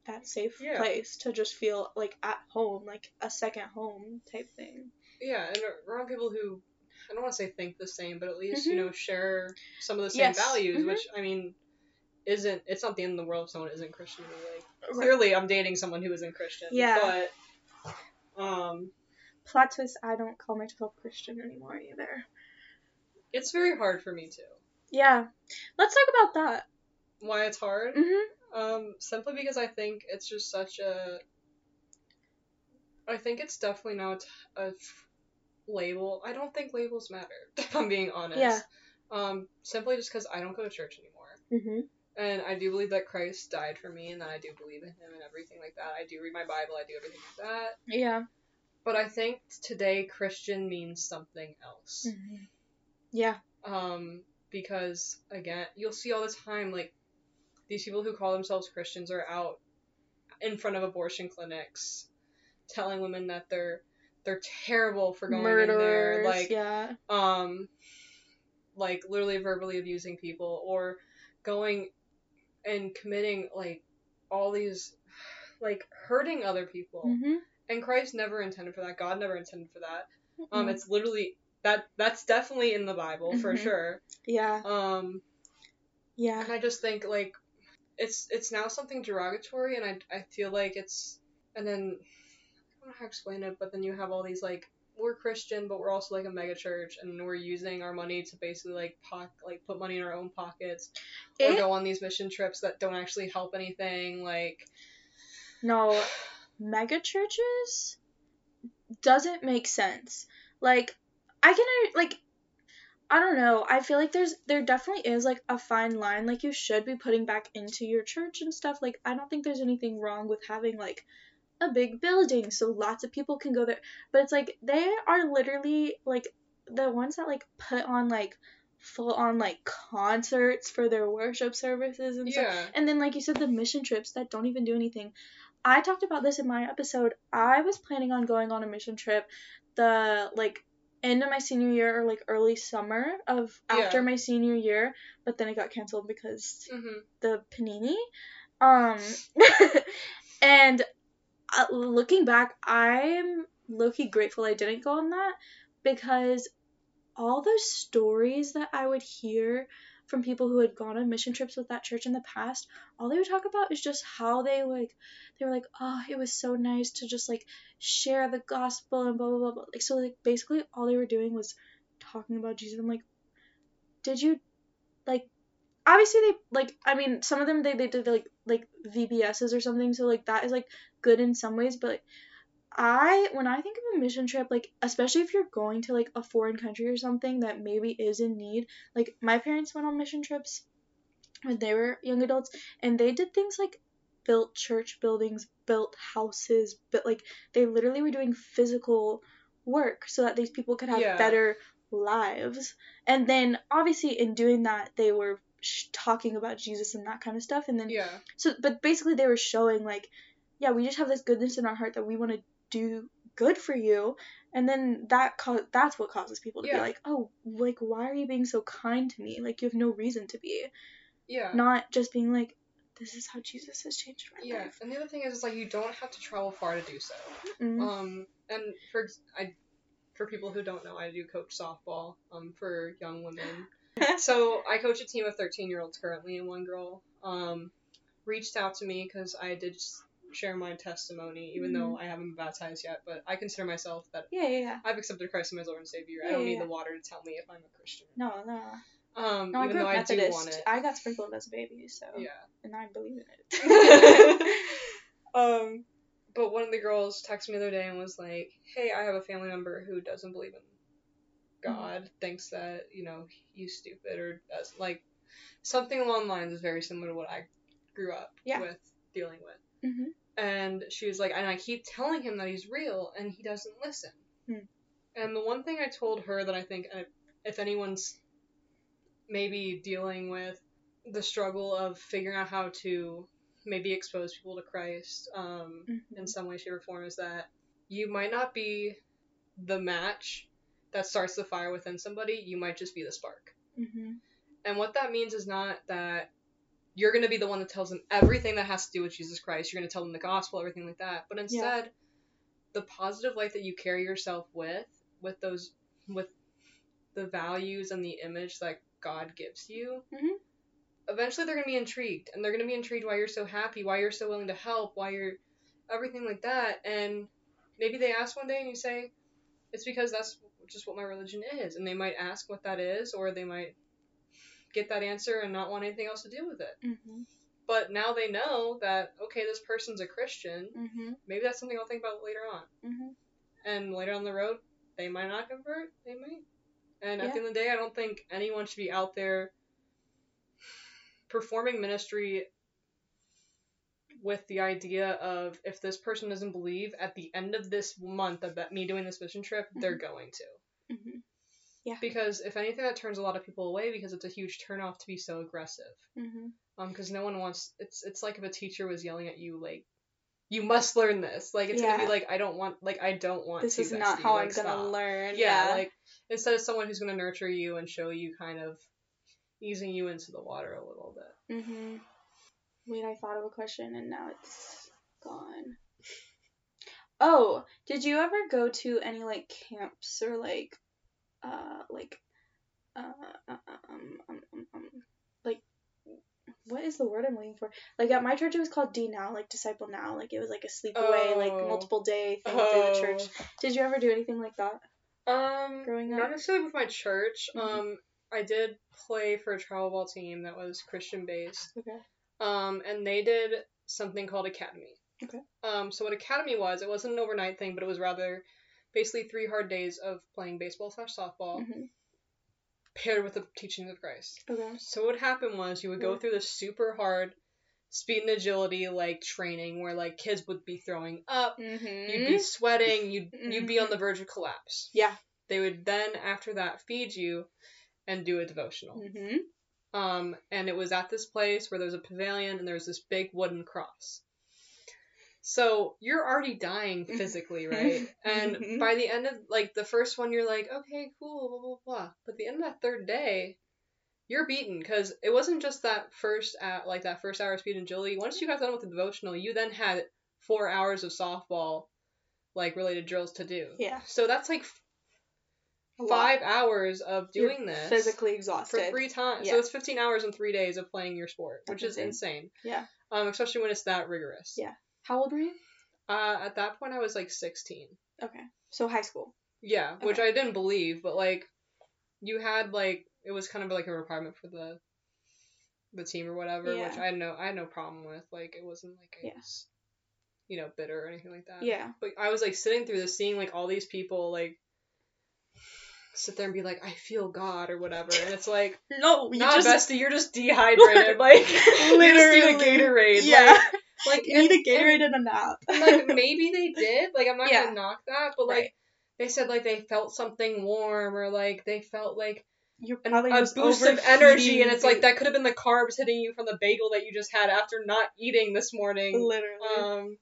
that safe Yeah. place to just feel like at home, like a second home type thing. Yeah, and around people who I don't want to say think the same, but at least Mhm. you know share some of the same Yes. values. Mhm. Which I mean, isn't it's not the end of the world if someone isn't Christian. Like Right. clearly, I'm dating someone who isn't Christian. Yeah. But um, Plot twist, I don't call myself Christian anymore either. it's very hard for me too. Yeah. Let's talk about that. Why it's hard? Mm-hmm. Um, simply because I think it's just such a. I think it's definitely not a label. I don't think labels matter. If I'm being honest. Yeah. Um, simply just because I don't go to church anymore, Mhm. and I do believe that Christ died for me, and that I do believe in Him and everything like that. I do read my Bible. I do everything like that. Yeah. But I think today Christian means something else. Mhm. Yeah. Um, because again, you'll see all the time like these people who call themselves Christians are out in front of abortion clinics telling women that they're they're terrible for going in there, like yeah. um like literally verbally abusing people or going and committing like all these like hurting other people. Mhm. And Christ never intended for that. God never intended for that. Um Mhm. it's literally that that's definitely in the Bible for Mhm. sure. yeah. Um Yeah. and I just think like it's it's now something derogatory and I I feel like it's and then don't know how to explain it, but then you have all these like we're Christian but we're also like a mega church and we're using our money to basically like pock like put money in our own pockets or It- go on these mission trips that don't actually help anything like No, mega churches doesn't make sense. Like, I can like, I don't know. I feel like there's there definitely is like a fine line. Like you should be putting back into your church and stuff. Like I don't think there's anything wrong with having like a big building so lots of people can go there. But it's like they are literally like the ones that like put on like full on like concerts for their worship services and stuff. yeah And then, like you said, the mission trips that don't even do anything. I talked about this in my episode. I was planning on going on a mission trip the like end of my senior year or like early summer of after Yeah. my senior year, but then it got canceled because hmm the panini. Um, and uh, looking back, I'm low-key grateful I didn't go on that because all those stories that I would hear from people who had gone on mission trips with that church in the past, all they would talk about is just how they like they were like, oh, it was so nice to just like share the gospel and blah blah blah. blah. Like so, like basically all they were doing was talking about Jesus. I'm like, did you like? Obviously they like I mean some of them they, they did like like VBSs or something so like that is like good in some ways but like, I when I think of a mission trip like especially if you're going to like a foreign country or something that maybe is in need like my parents went on mission trips when they were young adults and they did things like built church buildings built houses but like they literally were doing physical work so that these people could have Yeah. better lives and then obviously in doing that they were talking about jesus and that kind of stuff and then yeah so but basically they were showing like yeah we just have this goodness in our heart that we want to do good for you and then that co- that's what causes people to Yeah. be like oh like why are you being so kind to me like you have no reason to be yeah not just being like this is how jesus has changed my yeah life and the other thing is it's like you don't have to travel far to do so Mm. Um, and for I, for people who don't know, I do coach softball. Um, for young women. so I coach a team of 13 year olds currently, and one girl um reached out to me because I did share my testimony, even though I haven't been baptized yet. But I consider myself that yeah yeah yeah I've accepted Christ as my Lord and Savior. I don't yeah, need yeah. the water to tell me if I'm a Christian. no no Um, no i even grew though up I methodist want it. i got sprinkled as a baby so Yeah. and i believe in it um, but one of the girls texted me the other day and was like, "Hey, I have a family member who doesn't believe in God, thinks that you know he's stupid or does like something along the lines is very similar to what I grew up Yeah. with dealing with." hmm And she was like, and I keep telling him that he's real, and he doesn't listen. Hmm. And the one thing I told her that I think uh, if anyone's maybe dealing with the struggle of figuring out how to maybe expose people to Christ um, Mhm. in some way, shape, or form is that you might not be the match that starts the fire within somebody, you might just be the spark. Mm-hmm. And what that means is not that you're going to be the one that tells them everything that has to do with Jesus Christ. You're going to tell them the gospel, everything like that. But instead, the positive light that you carry yourself with, with those, with the values and the image that God gives you, Mhm. eventually they're going to be intrigued. And they're going to be intrigued why you're so happy, why you're so willing to help, why you're everything like that. And maybe they ask one day and you say, it's because that's just what my religion is. And they might ask what that is, or they might get that answer and not want anything else to do with it. Mm-hmm. But now they know that, okay, this person's a Christian. Mm-hmm. Maybe that's something I'll think about later on. Mm-hmm. And later on the road, they might not convert, they might. And at the end of the day, I don't think anyone should be out there performing ministry with the idea of if this person doesn't believe at the end of this month of that me doing this mission trip, they're going to. Mm-hmm. Because if anything, that turns a lot of people away because it's a huge turnoff to be so aggressive. Mm-hmm. Um, because no one wants. It's it's like if a teacher was yelling at you like, "You must learn this." Like it's gonna be like, "I don't want." Like I don't want. This to, is Bestie. not how like, I'm gonna learn. Yeah, Yeah. like instead of someone who's gonna nurture you and show you kind of easing you into the water a little bit. Mm-hmm. Wait, I thought of a question and now it's gone. Oh, did you ever go to any like camps or like, uh, like, uh, uh, um, um, um, um, like, what is the word I'm looking for? Like at my church, it was called D Now, like Disciple Now. Like it was like a sleepaway, like Oh. multiple day thing through the church. Did you ever do anything like that? Um, growing up, not necessarily with my church. Mhm. Um, I did play for a travel ball team that was Christian based. Okay. Um, and they did something called Academy. Okay. Um, so what Academy was, it wasn't an overnight thing, but it was rather basically three hard days of playing baseball slash softball hmm paired with the teachings of Christ. Okay. So what happened was you would go Yeah. through this super hard speed and agility like training where like kids would be throwing up, Mm-hmm. you'd be sweating, you'd you'd be on Mhm. the verge of collapse. Yeah. They would then after that feed you and do a devotional. Mm-hmm. Um, and it was at this place where there was a pavilion and there was this big wooden cross. So you're already dying physically, right? and Mhm. by the end of like the first one, you're like, okay, cool, blah blah blah. But the end of that third day, you're beaten because it wasn't just that first at like that first hour of speed and agility. Once you got done with the devotional, you then had four hours of softball, like related drills to do. Yeah. So that's like five hours of You're doing this physically exhausted for three times. Yeah. So it's 15 hours in three days of playing your sport, which That's is insane. Yeah. Um, especially when it's that rigorous. Yeah. How old were you? Uh, at that point, I was like 16. Okay. So high school. Yeah, which I didn't believe, but like, you had like it was kind of like a requirement for the the team or whatever, yeah. which I had no I had no problem with. Like, it wasn't like I Yeah. was, you know, bitter or anything like that. Yeah. But I was like sitting through this, seeing like all these people like sit there and be like, I feel God or whatever, and it's like. No, you Not just bestie, you're just dehydrated. Like you just need a Gatorade. yeah. Like, like You need a and- Gatorade and a nap. like maybe they did. Like I'm not Yeah. gonna knock that, but like Right. they said like they felt something warm or like they felt like You're probably a boost of energy, and it's like that could have been the carbs hitting you from the bagel that you just had after not eating this morning. Literally. Um,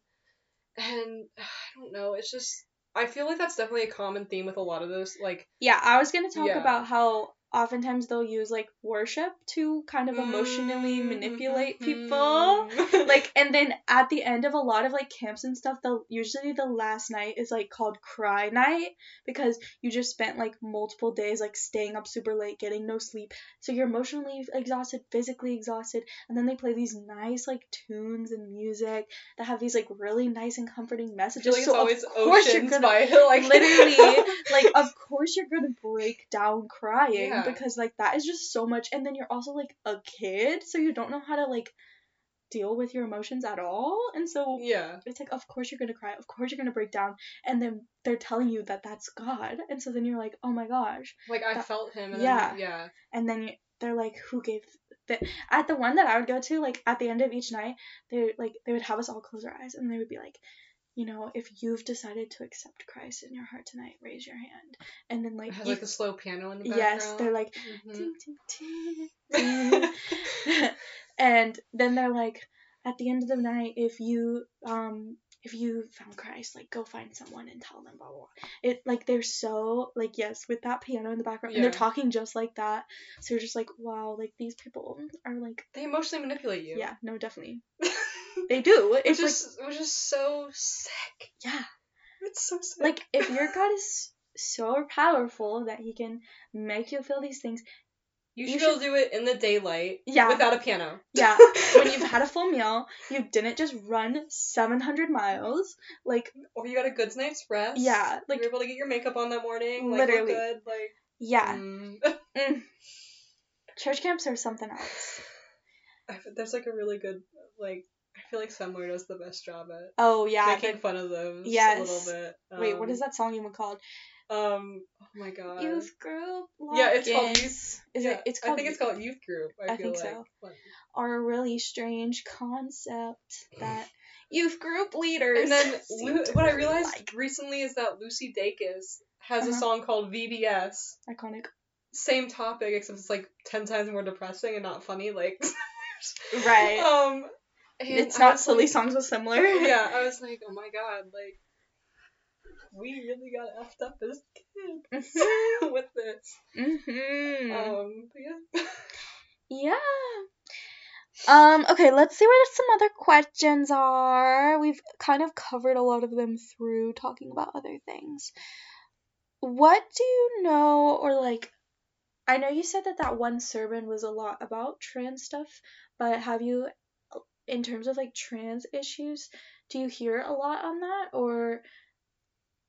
and I don't know. It's just I feel like that's definitely a common theme with a lot of those. Like yeah, I was gonna talk yeah. about how oftentimes they'll use like worship to kind of emotionally Mm-hmm. manipulate people. like and then at the end of a lot of like camps and stuff the usually the last night is like called cry night because you just spent like multiple days like staying up super late getting no sleep so you're emotionally exhausted physically exhausted and then they play these nice like tunes and music that have these like really nice and comforting messages like so it's of always course you're oceans gonna by like literally like of course you're gonna break down crying Yeah. Because like that is just so much and then you're also like a kid so you don't know how to like deal with your emotions at all and so yeah. it's like of course you're gonna cry of course you're gonna break down and then they're telling you that that's god and so then you're like oh my gosh Like I That- felt him. And yeah. Then, yeah. and then they're like who gave the at the one that i would go to like at the end of each night they like they would have us all close our eyes and they would be like you know, if you've decided to accept Christ in your heart tonight, raise your hand. And then like It has you- like a slow piano in the background. yes, they're like Mhm. ting, ting, ting, ting. and then they're like at the end of the night if you um if you found Christ, like go find someone and tell them blah blah blah. It like they're so like yes, with that piano in the background and they're talking just like that. So you're just like, wow, like these people are like they emotionally manipulate you. yeah, no, definitely. They do. which It's like is which is so sick. yeah. It's so sick. Like if your God is so powerful that he can make you feel these things, you you should do it in the daylight. Yeah. Without a piano. yeah, when you've had a full meal, you didn't just run 700 miles, like or you got a good night's rest. Yeah, like you're able to get your makeup on that morning. Like Literally. good. Like yeah. mm. Mm. Church camps are something else. There's like a really good like I feel like somewhere does the best job at Oh yeah. making the- fun of those a Yes. little bit. wait, what Um, that song even called? Um. Oh my god. Youth group. Yeah, it's called youth. Is yeah, it? It's called. I think it's called youth group. I, I feel think like. so. But- Are a really strange concept that youth group leaders. And then Lu- what I realized like. recently is that Lucy Dacus has a Uh-huh. song called VBS. iconic. Same topic, except it's like ten times more depressing and not funny. Like, Right. um, it's not silly like- songs with similar. yeah, I was like, oh my god, like, we really got effed up as kids with this. hmm Um, yeah. Yeah. Um, okay, let's see what some other questions are. We've kind of covered a lot of them through talking about other things. What do you know, or like, I know you said that that one sermon was a lot about trans stuff, but have you, in terms of like trans issues, do you hear a lot on that, or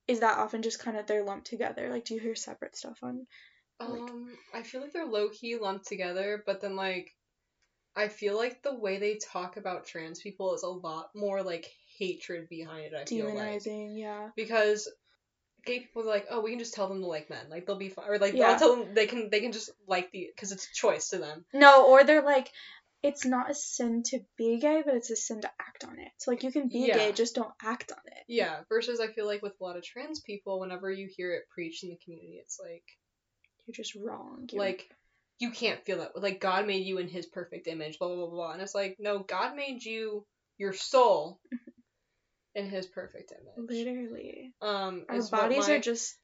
is that often just kind of they're lumped together? Like, do you hear separate stuff on? Like- Um, I feel like they're low key lumped together, but then like, I feel like the way they talk about trans people is a lot more like hatred behind it. I feel like Demonizing, yeah. because gay people are like, oh, we can just tell them to like men, like they'll be fine, or like Yeah. I'll tell them they can they can just like the because it's a choice to them. No, or they're like, it's not a sin to be gay, but it's a sin to act on it. So like you can be Yeah. gay, just don't act on it. Yeah. Versus, I feel like with a lot of trans people, whenever you hear it preached in the community, it's like You're just wrong. You're- like you can't feel that. Like God made you in His perfect image, blah blah blah blah. And it's like, no, God made you your soul in His perfect image. literally, Um, our bodies my- are just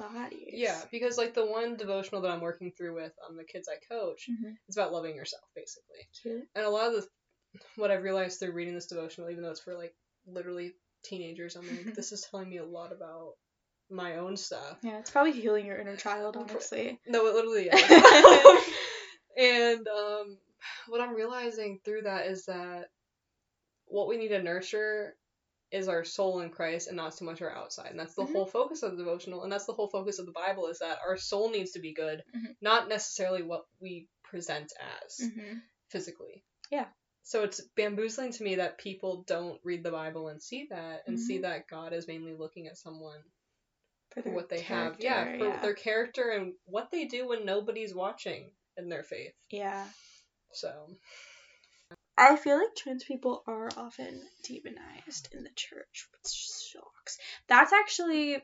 bodies. Yeah, because like the one devotional that I'm working through with um the kids I coach, Mhm. it's about loving yourself basically. Cute. And a lot of the what I've realized through reading this devotional, even though it's for like literally teenagers, I'm like, this is telling me a lot about my own stuff. Yeah, it's probably healing your inner child, honestly. No, it literally is. and um, what I'm realizing through that is that what we need to nurture is our soul in Christ and not so much our outside. And that's the Mhm. whole focus of the devotional, and that's the whole focus of the Bible is that our soul needs to be good, Mhm. not necessarily what we present as hmm physically. Yeah. So it's bamboozling to me that people don't read the Bible and see that and see Mhm. that God is mainly looking at someone For for what they have. Yeah, for yeah. their character and what they do when nobody's watching in their faith. Yeah. So I feel like trans people are often demonized in the church, which sucks. That's actually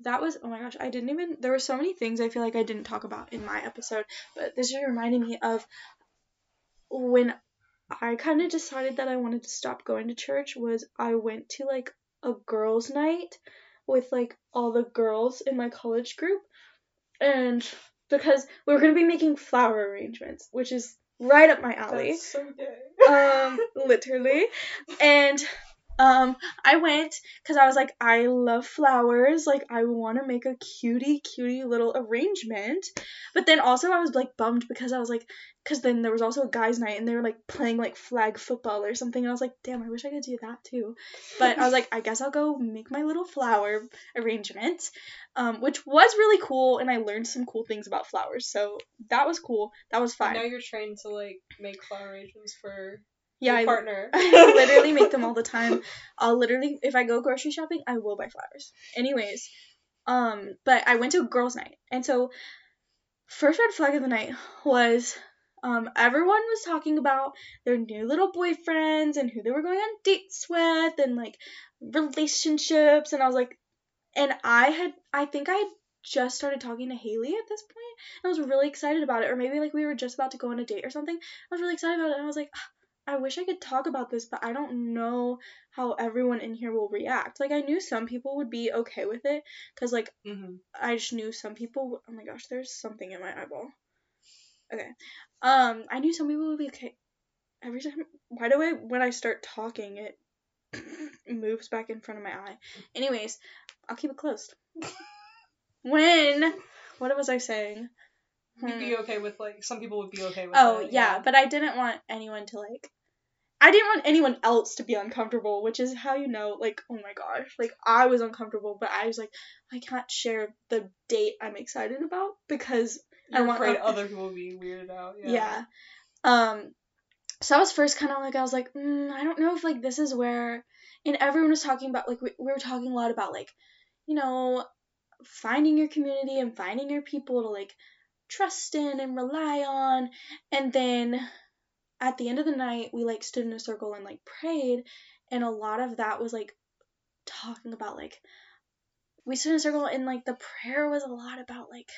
that was oh my gosh, I didn't even there were so many things I feel like I didn't talk about in my episode, but this is reminding me of when I kind of decided that I wanted to stop going to church was I went to like a girls' night with like all the girls in my college group and because we were going to be making flower arrangements, which is right up my alley. That's so um literally. And um i went because i was like i love flowers. Like i want to make a cutie cutie little arrangement. But then also i was like bummed because i was like because then there was also a guys night and they were like playing like flag football or something. And i was like damn i wish i could do that too. But i was like i guess i'll go make my little flower arrangement um which was really cool and i learned some cool things about flowers. So that was cool. That was fine Now you're trained to like make flower arrangements for yeah your I, partner. I literally make them all the time. I'll literally, if I go grocery shopping, I will buy flowers. Anyways, um, but I went to a girls' night, and so first red flag of the night was, um, everyone was talking about their new little boyfriends and who they were going on dates with and like relationships. And I was like, and I had, I think I had just started talking to Haley at this point, and I was really excited about it. Or maybe like we were just about to go on a date or something. I was really excited about it, and I was like, "Ah, I wish I could talk about this, but I don't know how everyone in here will react. Like I knew some people would be okay with it, cause like hmm I just knew some people. Oh my gosh, there's something in my eyeball. Okay. Um, I knew some people would be okay. Every time, why do I when I start talking it moves back in front of my eye? Anyways, I'll keep it closed. when what was I saying? You'd Hmm. be okay with like some people would be okay with Oh it. yeah, but I didn't want anyone to like. I didn't want anyone else to be uncomfortable, which is how you know, like, oh my gosh, like I was uncomfortable, but I was like, I can't share the date I'm excited about because I You're want afraid other people would be weirded out. Yeah. yeah. Um, so I was first kind of like, I was like, mm, I don't know if like this is where, and everyone was talking about like we, we were talking a lot about like, you know, finding your community and finding your people to like trust in and rely on, and then at the end of the night we like stood in a circle and like prayed, and a lot of that was like talking about like we stood in a circle and like the prayer was a lot about like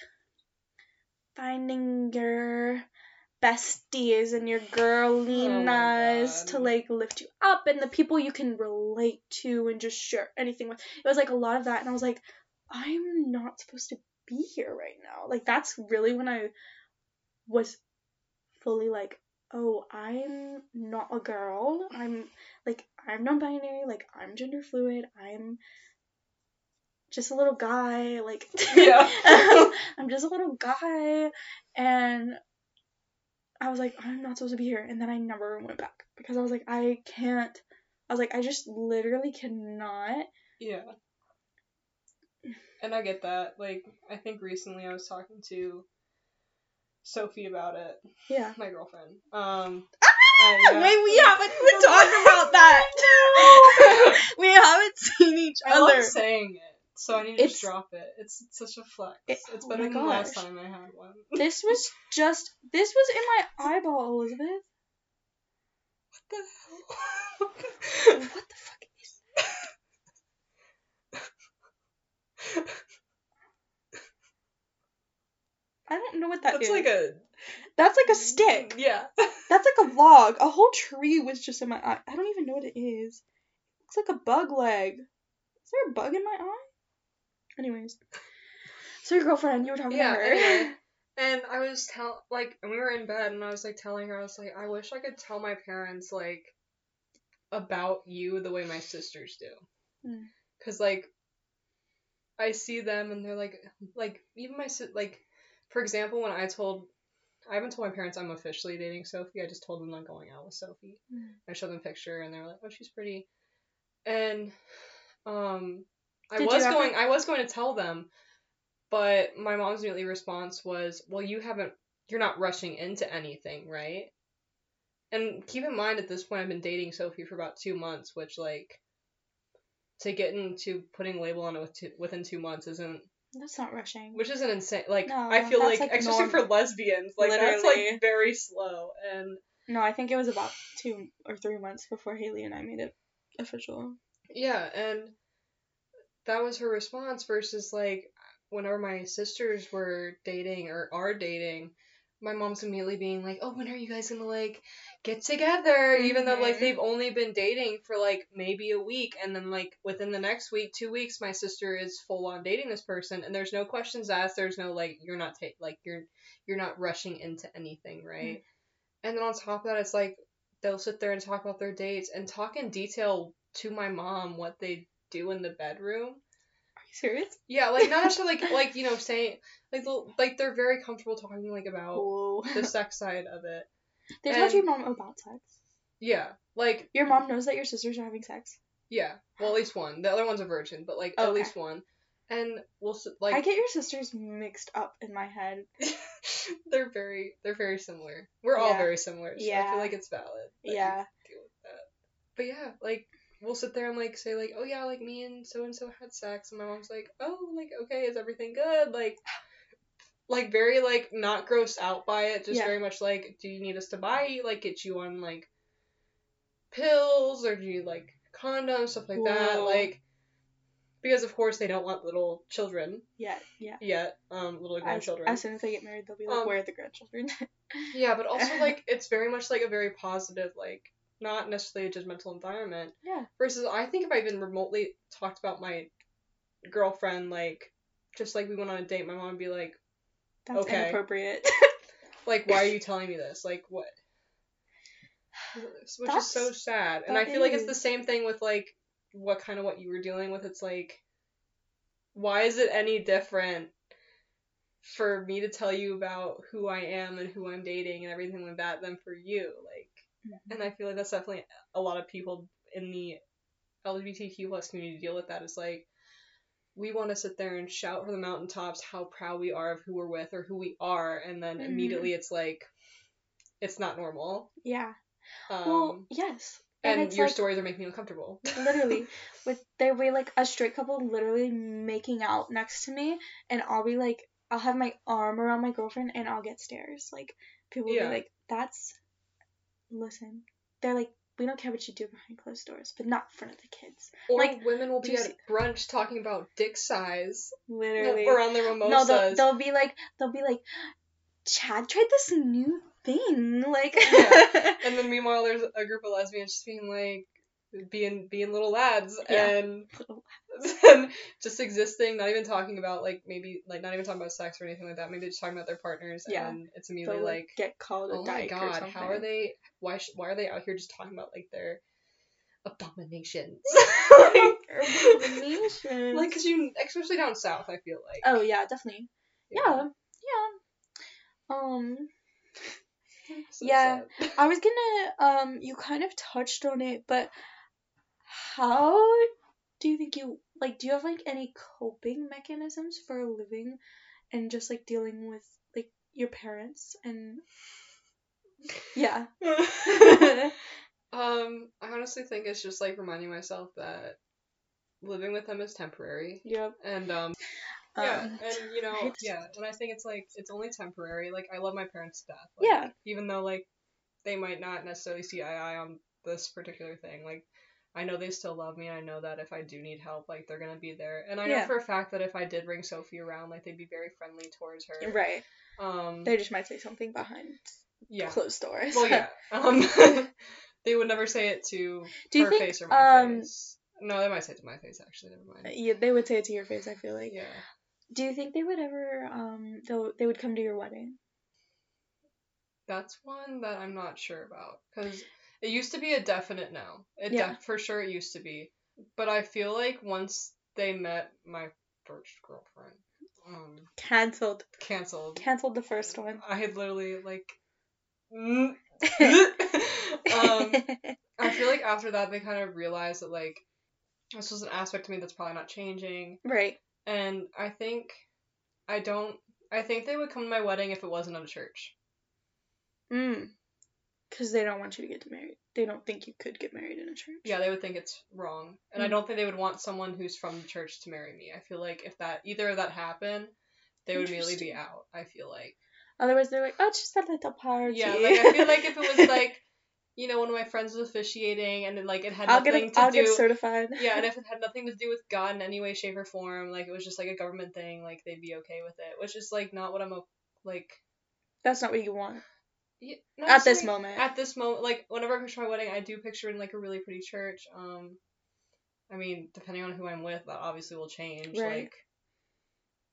finding your besties and your girliness oh God. to like lift you up and the people you can relate to and just share anything with. It was like a lot of that and I was like, I'm not supposed to be here right now. Like that's really when I was fully like, oh, I'm not a girl. I'm like I'm non-binary, like I'm gender fluid. I'm just a little guy, like Yeah. I'm just a little guy and I was like, I'm not supposed to be here and then I never went back because I was like, I can't I was like, I just literally cannot Yeah. And I get that. Like, I think recently I was talking to Sophie about it, Yeah. my girlfriend. Um, Ah! uh, yeah. Wait, we haven't even talked about that. we haven't seen each I other. love saying it, so I need to It's- just drop it. It's, it's such a flex. It- it's oh better my than the last time I had one. This was just this was in my eyeball, Elizabeth. What the hell? What the fuck is I don't know what that That's is. like a That's like a stick. Yeah. That's like a log. A whole tree was just in my eye. I don't even know what it is. Looks like a bug leg. Is there a bug in my eye? Anyways. So your girlfriend, you were talking Yeah, to her. anyway. And I was tell like and we were in bed and I was like telling her I was like I wish I could tell my parents like about you the way my sisters do. Mm. Cuz like I see them and they're like like even my like for example when I told I haven't told my parents I'm officially dating Sophie. I just told them I'm going out with Sophie. Mm. I showed them a picture and they were like, "Oh, she's pretty." And um I Did was going I was going to tell them, but my mom's immediately response was, "Well, you haven't you're not rushing into anything, right?" And keep in mind at this point I've been dating Sophie for about 2 months, which like to get into putting label on it with two, within 2 months isn't That's not rushing. which isn't insane. Like No, I feel like, like, especially norm- for lesbians, like that's like very slow and No, I think it was about two or three months before Haley and I made it official. Yeah, and that was her response versus like whenever my sisters were dating or are dating, my mom's immediately being like, "Oh, when are you guys gonna like get together?" Even though like Mhm. they've only been dating for like maybe a week, and then like within the next week, two weeks, my sister is full on dating this person, and there's no questions asked. There's no like you're not ta- like you're you're not rushing into anything, right? And then on top of that, it's like they'll sit there and talk about their dates and talk in detail to my mom what they do in the bedroom. Serious? Yeah, like not necessarily like like you know saying like like they're very comfortable talking like about Whoa. the sex side of it. They told your mom about sex. Yeah, like Your mom knows that your sisters are having sex. yeah. Well, at least one. The other one's a virgin, but like at least one. And we'll like I get your sisters mixed up in my head. they're very they're very similar. We're all Yeah. very similar. So I feel like it's valid. Yeah. deal with that. But yeah, like we'll sit there and like say like, oh yeah, like me and so and so had sex, and my mom's like, oh, like okay, is everything good? Like, like very like not grossed out by it, just Yeah. very much like, do you need us to buy you like get you on like pills or do you like condoms stuff like that like because of course they don't want little children Yeah, yeah. yet um little As, grandchildren as soon as they get married, they'll be like, Um, "Where are the grandchildren?" yeah but also like it's very much like a very positive like not necessarily a judgmental environment yeah. versus I think if I even remotely talked about my girlfriend like just like we went on a date my mom would be like That's Okay. inappropriate. like why are you telling me this like what which is so sad and i feel like it's the same thing with like what kind of what you were dealing with it's like why is it any different for me to tell you about who i am and who i'm dating and everything like that than for you like and i feel like that's definitely a lot of people in the lgbtq plus community deal with that is like we want to sit there and shout from the mountaintops how proud we are of who we're with or who we are and then Mhm. immediately it's like it's not normal yeah. um, Well, yes. And, and your like, stories are making me uncomfortable literally with there be like a straight couple literally making out next to me and I'll be like I'll have my arm around my girlfriend and I'll get stares. Like people will Yeah. be like, That's listen. They're like, We don't care what you do behind closed doors, but not in front of the kids. or like, women will be at brunch talking about dick size Literally. or on their no, mimosas they'll, they'll be like they'll be like Chad tried this new thing. Like Yeah. and then meanwhile there's a group of lesbians just being like being being little lads Yeah. and and just existing, not even talking about like maybe like not even talking about sex or anything like that. Maybe just talking about their partners. Yeah. and it's they'll immediately like, like, get called a oh my god, how are they? Why sh- why are they out here just talking about like their abominations? like, Abominations. like, cause you especially down south, I feel like. Oh yeah, definitely. Yeah, yeah. Um, So Yeah. sad. I was gonna um, you kind of touched on it, but how do you think you like? Do you have like any coping mechanisms for living and just like dealing with like your parents and yeah. um, I honestly think it's just like reminding myself that living with them is temporary. yep. And um yeah, Um, and you know, right. yeah, and I think it's like it's only temporary. Like I love my parents to death. Like, Yeah. Even though like they might not necessarily see eye eye on this particular thing, like I know they still love me. I know that if I do need help, like they're gonna be there. And I know for a fact that if I did bring Sophie around, like they'd be very friendly towards her. Right. Um. They just might say something behind yeah. closed doors. Well, yeah. Um. they would never say it to Do her think, face or my um, face. No, they might say it to my face. Actually, never mind. yeah, they would say it to your face. I feel like. Yeah. Do you think they would ever um they they would come to your wedding? That's one that I'm not sure about because it used to be a definite no. It Yeah. def- for sure it used to be, but I feel like once they met my first girlfriend, um, Cancelled. canceled. Canceled the first one. I had literally like. um, I feel like after that they kind of realized that like this was an aspect of me that's probably not changing, right. and I think I don't. I think they would come to my wedding if it wasn't at a church. Mm. Because they don't want you to get married. They don't think you could get married in a church. Yeah, they would think it's wrong. And I Mm. don't think they would want someone who's from the church to marry me. I feel like if that either of that happened, they would immediately be out. I feel like. Otherwise, they're like, oh, it's just a little party. Yeah, like I feel like if it was like, you know, one of my friends was officiating and then like it had I'll nothing get to I'll do get certified. Yeah, and if it had nothing to do with God in any way, shape, or form, like it was just like a government thing, like they'd be okay with it. Which is like not what I'm like that's not what you want not at this moment. at this moment, like whenever I picture my wedding, I do picture in like a really pretty church. Um, I mean, depending on who I'm with, that obviously will change. Right. Like,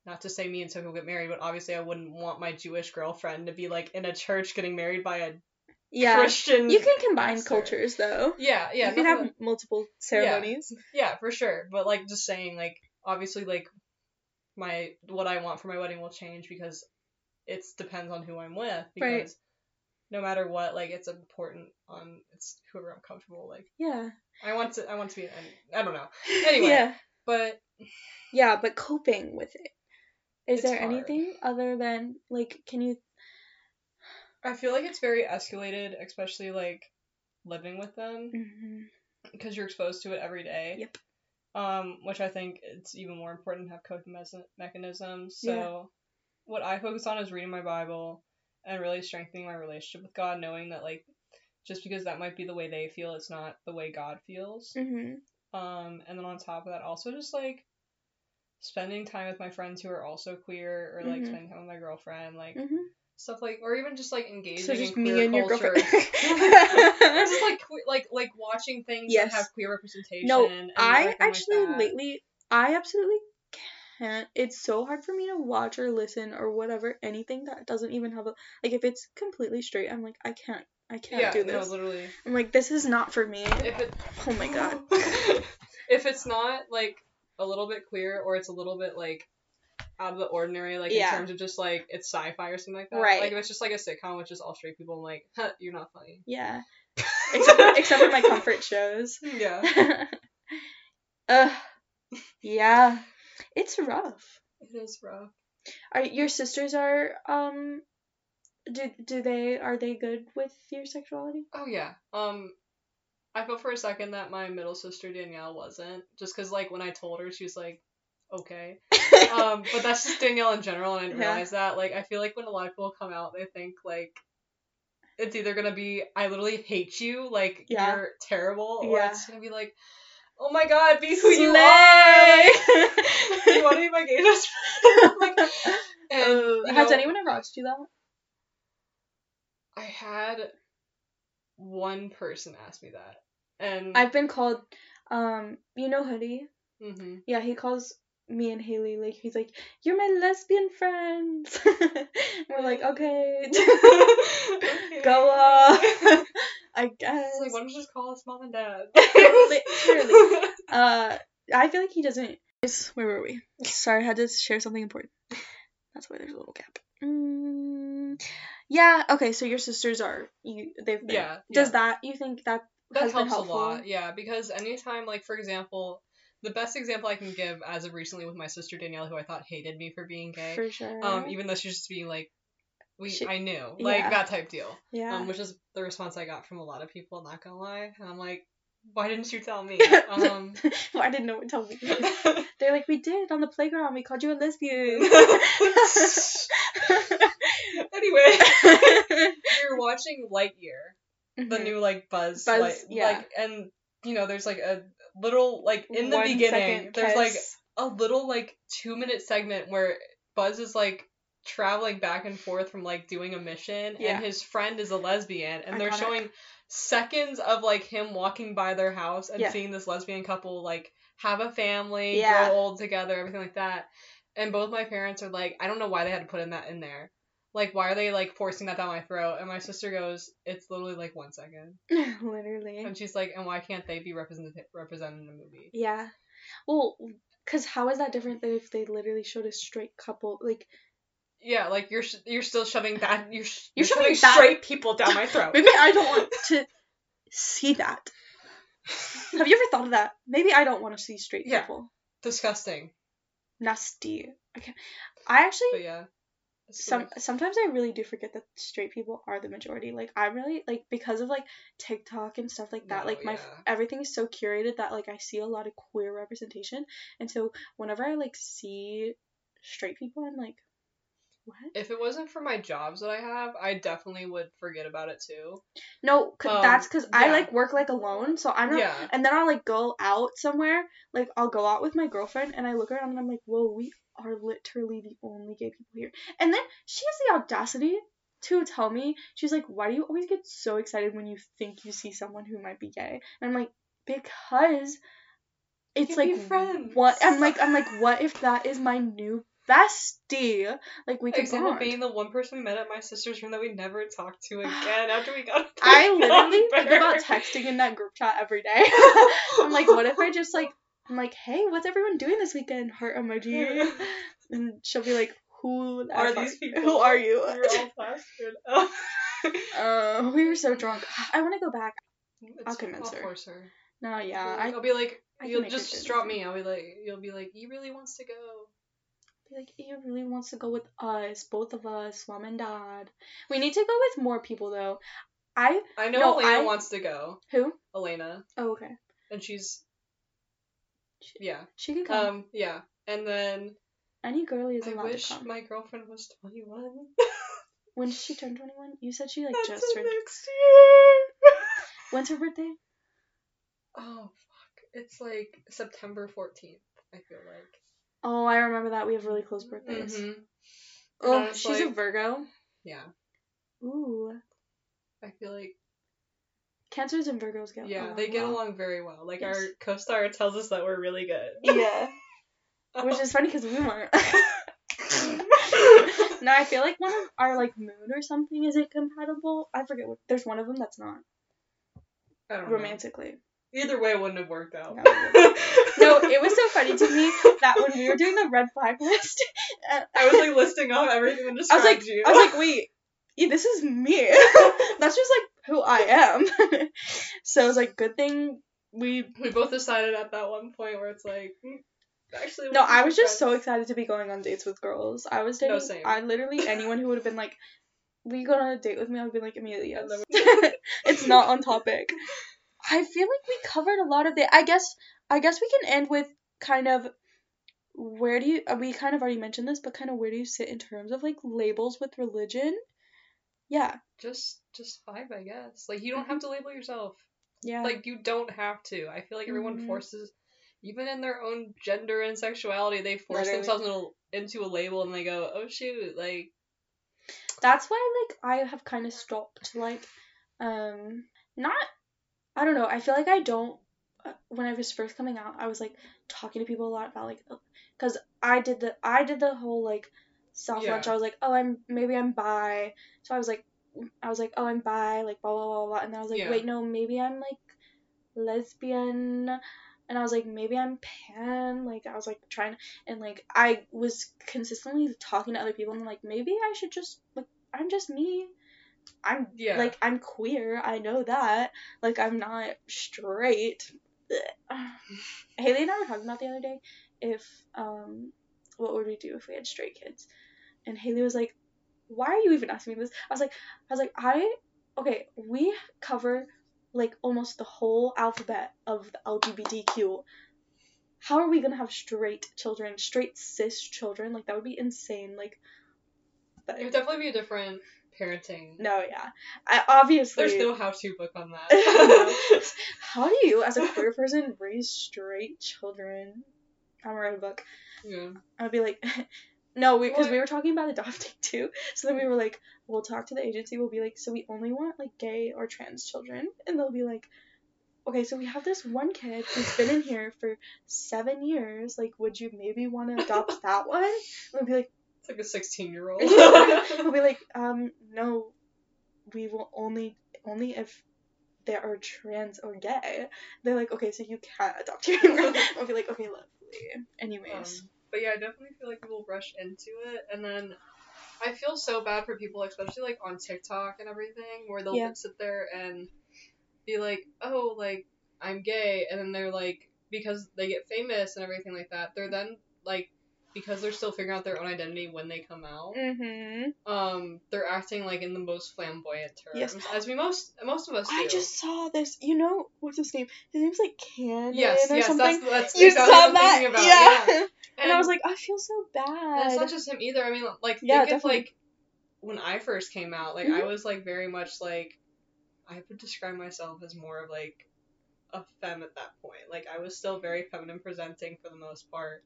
not to say me and Sophie will get married, but obviously I wouldn't want my Jewish girlfriend to be like in a church getting married by a yeah. Christian. You can combine pastor. cultures though. Yeah, yeah. you can have multiple ceremonies. Yeah, for sure. But like just saying, like obviously, like my what I want for my wedding will change because it depends on who I'm with. Because Right. No matter what, like it's important on it's whoever I'm comfortable. Like Yeah. I want to, I want to be. I, I don't know. Anyway. Yeah. But Yeah, but coping with it. Is there hard. anything other than like can you I feel like it's very escalated, especially like living with them because you're exposed to it every day. Yep. Um, which I think it's even more important to have coping mechanisms. So, what I focus on is reading my Bible and really strengthening my relationship with God, knowing that like just because that might be the way they feel, it's not the way God feels. Mhm. Um, and then on top of that, also just like spending time with my friends who are also queer, or like Mhm. spending time with my girlfriend, like Mhm. stuff like, or even just like engaging So just in me and your culture. girlfriend. Or just like que- like like watching things Yes. that have queer representation. no, I like actually lately, I absolutely can't. It's so hard for me to watch or listen or whatever anything that doesn't even have a like. If it's completely straight, I'm like, I can't. I can't yeah, do no, this. literally. I'm like, this is not for me. If it Oh my god. if it's not like a little bit queer or it's a little bit like out of the ordinary, like Yeah. in terms of just like it's sci-fi or something like that. Right. Like if it's just like a sitcom with just all straight people, I'm like, huh, you're not funny. Yeah. Except for, except for my comfort shows. Yeah. Ugh. Yeah. It's rough. It is rough. Are your sisters are um do do they are they good with your sexuality? Oh yeah. Um, I felt for a second that my middle sister Danielle wasn't, just because like when I told her, she was like, okay. um, but that's just Danielle in general, and I didn't Yeah. realize that. Like, I feel like when a lot of people come out, they think like it's either gonna be I literally hate you, like Yeah. you're terrible, or Yeah. it's gonna be like, oh my god, be who you Slay! are. you want to be my gay best friend? like, and, Uh, you has know, anyone ever asked you that? I had one person ask me that, and I've been called um you know Hoodie? hmm Yeah, he calls me and Haley like he's like, You're my lesbian friends We're like, Okay Go off I guess like, why don't you just call us mom and dad? Literally. Uh, I feel like he doesn't. Where were we? Sorry, I had to share something important. That's why there's a little gap. Mm, yeah. Okay. So your sisters are you? They've been. Yeah, Does yeah. that you think that that helps a lot, yeah. Because anytime, like for example, the best example I can give as of recently with my sister Danielle, who I thought hated me for being gay, For sure. um, even though she's just being like, we, She- I knew, like yeah. that type deal, yeah. um, which is the response I got from a lot of people. Not gonna lie, and I'm like, why didn't you tell me? Um, well, I didn't know what to tell me. They're like, we did on the playground. We called you a lesbian. anyway, you're watching Lightyear. the Mhm. new like buzz, Buzz, like, yeah. like and you know there's like a little like in the One beginning there's like a little like two minute segment where Buzz is like traveling back and forth from like doing a mission Yeah. and his friend is a lesbian and they're showing seconds of like him walking by their house and Yeah. seeing this lesbian couple like have a family Yeah. grow old together everything like that and both my parents are like i don't know why they had to put in that in there like why are they like forcing that down my throat and my sister goes it's literally like one second Literally. and she's like and why can't they be represented represented in a movie Yeah. Well, because how is that different than if they literally showed a straight couple? Like, yeah like you're sh- you're still shoving that you're, sh- You're shoving, shoving straight people down my throat maybe I don't want to see that. Have you ever thought of that? Maybe I don't want to see straight Yeah. people. disgusting Nasty. Okay. I actually but yeah some sometimes I really do forget that straight people are the majority. Like I really like because of like TikTok and stuff like that. No, like my yeah. everything is so curated that like I see a lot of queer representation, and so whenever I like see straight people, I'm like, what? if it wasn't for my jobs that I have, I definitely would forget about it too. No, cause Um, that's because I like work like alone, so I'm not. Yeah. And then I'll like go out somewhere, like I'll go out with my girlfriend, and I look around and I'm like, whoa, we are literally the only gay people here. And then she has the audacity to tell me, she's like, why do you always get so excited when you think you see someone who might be gay? And I'm like, because it's like what I'm like I'm like what if that is my new bestie? Like we could Example bond. being the one person we met at my sister's room that we never talked to again after we got. I literally think about texting in that group chat every day. I'm like, what if I just like, I'm like, hey, what's everyone doing this weekend? Heart emoji. And she'll be like, who Are these people? Who are you? We were all plastered. Oh. uh, we were so drunk. I want to go back. It's- I'll her. her. No, yeah, I'll be like, I'll be like, you'll just drop me. I'll be like, you'll be like, he really wants to go. Be like, he really wants to go with us, both of us, mom and dad. We need to go with more people though. I I know No, Elena I- wants to go. who? Elena, Oh, okay. and she's She, yeah. she can come. Um, yeah, and then Any girly is I allowed wish to come. my girlfriend was 21. When did she turn 21? You said she like That's just turned. next year. When's her birthday? oh fuck! It's like September 14th. I feel like. Oh, I remember that. We have really close birthdays. Mhm. Oh, she's a Virgo. Yeah, Ooh. I feel like Cancers and Virgos get yeah along they get well. along very well. Like Yes. our co-star tells us that we're really good. Yeah. Which is funny because we weren't. no, I feel like one of our like moon or something isn't compatible. I forget what. There's one of them that's not I don't know. Romantically. Either way, it wouldn't have worked out. No, No, it was so funny to me that when we were doing the red flag list, uh, I was like listing off everything that I was like, you. I was like, wait, yeah, this is me. that's just like who I am. so it was like, good thing we. we both decided at that one point where it's like, hmm, actually. No, I was just so excited to be going on dates with girls. I was dating. No, dating. same. I literally anyone who would have been like, "Will you go on a date with me?" I would be like, immediately yes. It's not on topic. I feel like we covered a lot of it. I guess. I guess we can end with kind of. Where do you? uh, We kind of already mentioned this, but kind of where do you sit in terms of like labels with religion? Yeah. Just, just vibe, I guess. Like you don't have to label yourself. Yeah. Like you don't have to. I feel like everyone Mhm. forces, even in their own gender and sexuality, they force Literally. themselves into, into a label and they go, oh shoot, like that's why like I have kind of stopped like um not I don't know I feel like I don't uh, when I was first coming out I was like talking to people a lot about like because I did the I did the whole like self launch Yeah. I was like oh I'm maybe I'm bi so I was like I was like oh I'm bi like blah blah blah blah and then I was like Yeah. wait no maybe I'm like lesbian and I was like maybe I'm pan like I was like trying and like I was consistently talking to other people and like maybe I should just like I'm just me I'm Yeah. like I'm queer I know that. Like I'm not straight. Haley and I were talking about the other day if um what would we do if we had straight kids? And Haley was like why are you even asking me this? I was like I was like I okay we cover like almost the whole alphabet of the LGBTQ how are we gonna have straight children straight cis children? Like that would be insane. Like but it would definitely be a different parenting. no yeah I obviously There's no how-to book on that. how do you as a queer person raise straight children I'm gonna write a book yeah. I'd be like, no, we because What? we were talking about adopting too. So then we were like, we'll talk to the agency. We'll be like, so we only want like gay or trans children, and they'll be like, okay, so we have this one kid who's been in here for seven years. Like, would you maybe want to adopt that one? And we'll be like, like a 16 year old. we'll be like, um, no, we will only only if they are trans or gay. They're like, okay, so you can't adopt your. I'll be like, okay, lovely. Anyways. Um, but yeah, I definitely feel like people rush into it, and then I feel so bad for people, especially like on TikTok and everything, where they'll Yeah. sit there and be like, "Oh, like I'm gay," and then they're like, because they get famous and everything like that, they're then like, because they're still figuring out their own identity when they come out. mm-hmm. Um, they're acting like in the most flamboyant terms, Yes. as we most most of us do. I just saw this. You know what's his name? His name's like Cannon yes, or yes, something. that's that's you exactly saw that? thinking about. yeah. yeah. And, I was like, I feel so And bad. it's not just him either. I mean, like, Yeah, think of like when I first came out, like Mhm. I was like very much like I would describe myself as more of like a femme at that point. Like I was still very feminine presenting for the most part.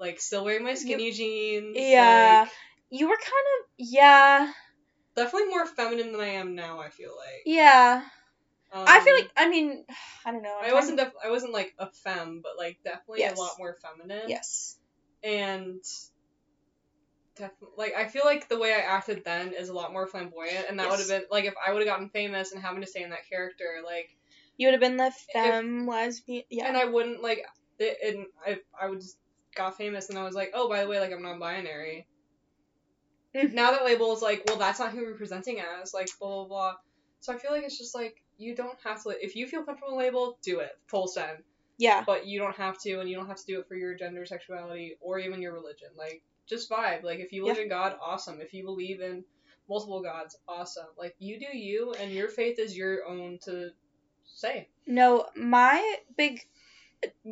Like still wearing my skinny jeans. Yeah. like, you were kind of yeah, definitely more feminine than I am now. I feel like. yeah. Um, I feel like I mean, I don't know. I'm I wasn't to- def- I wasn't like a femme, but like definitely Yes. a lot more feminine. yes. and definitely like I feel like the way I acted then is a lot more flamboyant, and that would have been like if I would have gotten famous and having to stay in that character, like, You would have been the femme lesbian. Yeah. and I wouldn't like it. And I I would just got famous, and I was like, oh, by the way, like I'm non-binary. Mhm. Now that label is like, well, that's not who we're presenting as, like blah blah blah. So I feel like it's just like you don't have to. If you feel comfortable label, do it full send. yeah. but you don't have to, and you don't have to do it for your gender, sexuality, or even your religion. Like, just vibe. Like, if you believe Yeah. in God, awesome. If you believe in multiple gods, awesome. Like, you do you, and your faith is your own to say. No, my big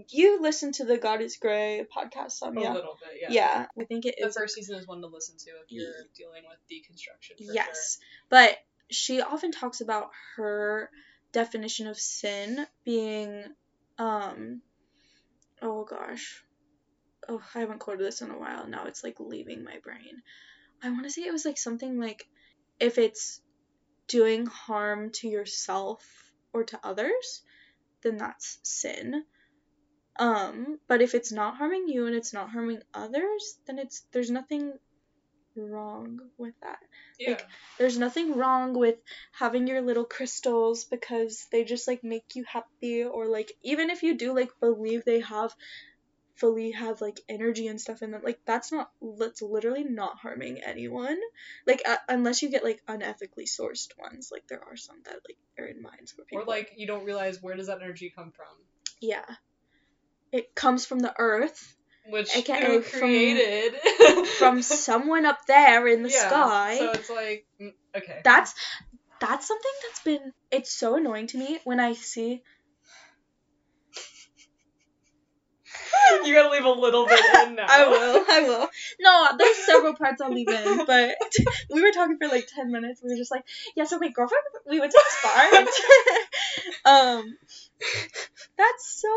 you listen to the God is Grey podcast some, A yeah. little bit, yeah. yeah. I think it The is. first season is one to listen to if you're dealing with deconstruction. For yes. But she often talks about her definition of sin being um oh gosh. Oh, I haven't quoted this in a while. Now it's like leaving my brain. I want to say it was like something like if it's doing harm to yourself or to others, then that's sin. Um, but if it's not harming you and it's not harming others, then it's there's nothing wrong with that. Yeah. There's nothing wrong with having your little crystals because they just like make you happy or like even if you do like believe they have fully have like energy and stuff in them like that's not that's literally not harming anyone like uh, unless you get like unethically sourced ones like there are some that like are in mines where people Or like you don't realize where does that energy come from, yeah it comes from the earth which AKA who from- created from someone up there in the Yeah, sky So it's like mm, okay. that's that's something that's been it's so annoying to me when I see you gotta leave a little bit in now. I will, I will. No, there's several parts I'll leave in, but we were talking for like ten minutes. We were just like, yeah. So my girlfriend, we went to this bar. um, that's so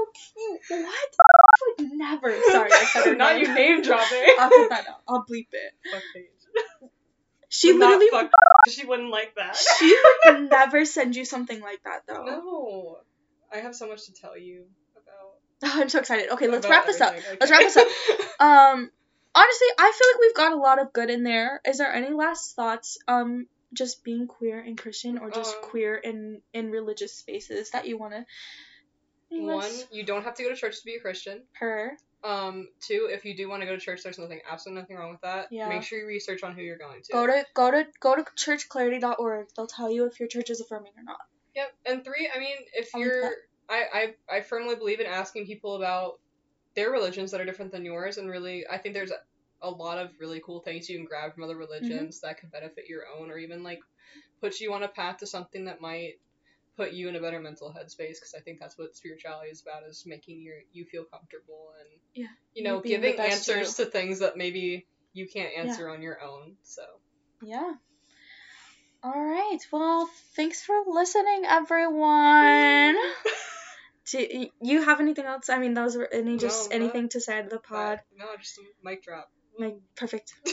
cute. What? I would never. Sorry, I said her Not name. you name dropping. I'll cut that out. I'll bleep it. Fuck Paige. She Would not literally, fuck. She wouldn't like that. she would never send you something like that though. No, I have so much to tell you about. Oh, I'm so excited. Okay, let's wrap this up. everything. Let's wrap this up. Um, honestly, I feel like we've got a lot of good in there. Is there any last thoughts? Um, just being queer and Christian, or just Um, queer in in religious spaces that you want to. One, you don't have to go to church to be a Christian. her. Um, two, if you do want to go to church, there's nothing, absolutely nothing wrong with that. Yeah. Make sure you research on who you're going to. Go to go to go to churchclarity.org. They'll tell you if your church is affirming or not. Yep. And three, I mean, if I you're. I, I, I firmly believe in asking people about their religions that are different than yours, and really, I think there's a, a lot of really cool things you can grab from other religions Mm-hmm. that could benefit your own, or even like put you on a path to something that might put you in a better mental headspace. Because I think that's what spirituality is about: is making your you feel comfortable and Yeah. you know, You giving answers to things that maybe you can't Yeah. answer on your own. So. Yeah. All right. Well, thanks for listening, everyone. Do you have anything else? I mean, those were any just No, no. anything to say to the pod? No, just a mic drop. Like, perfect.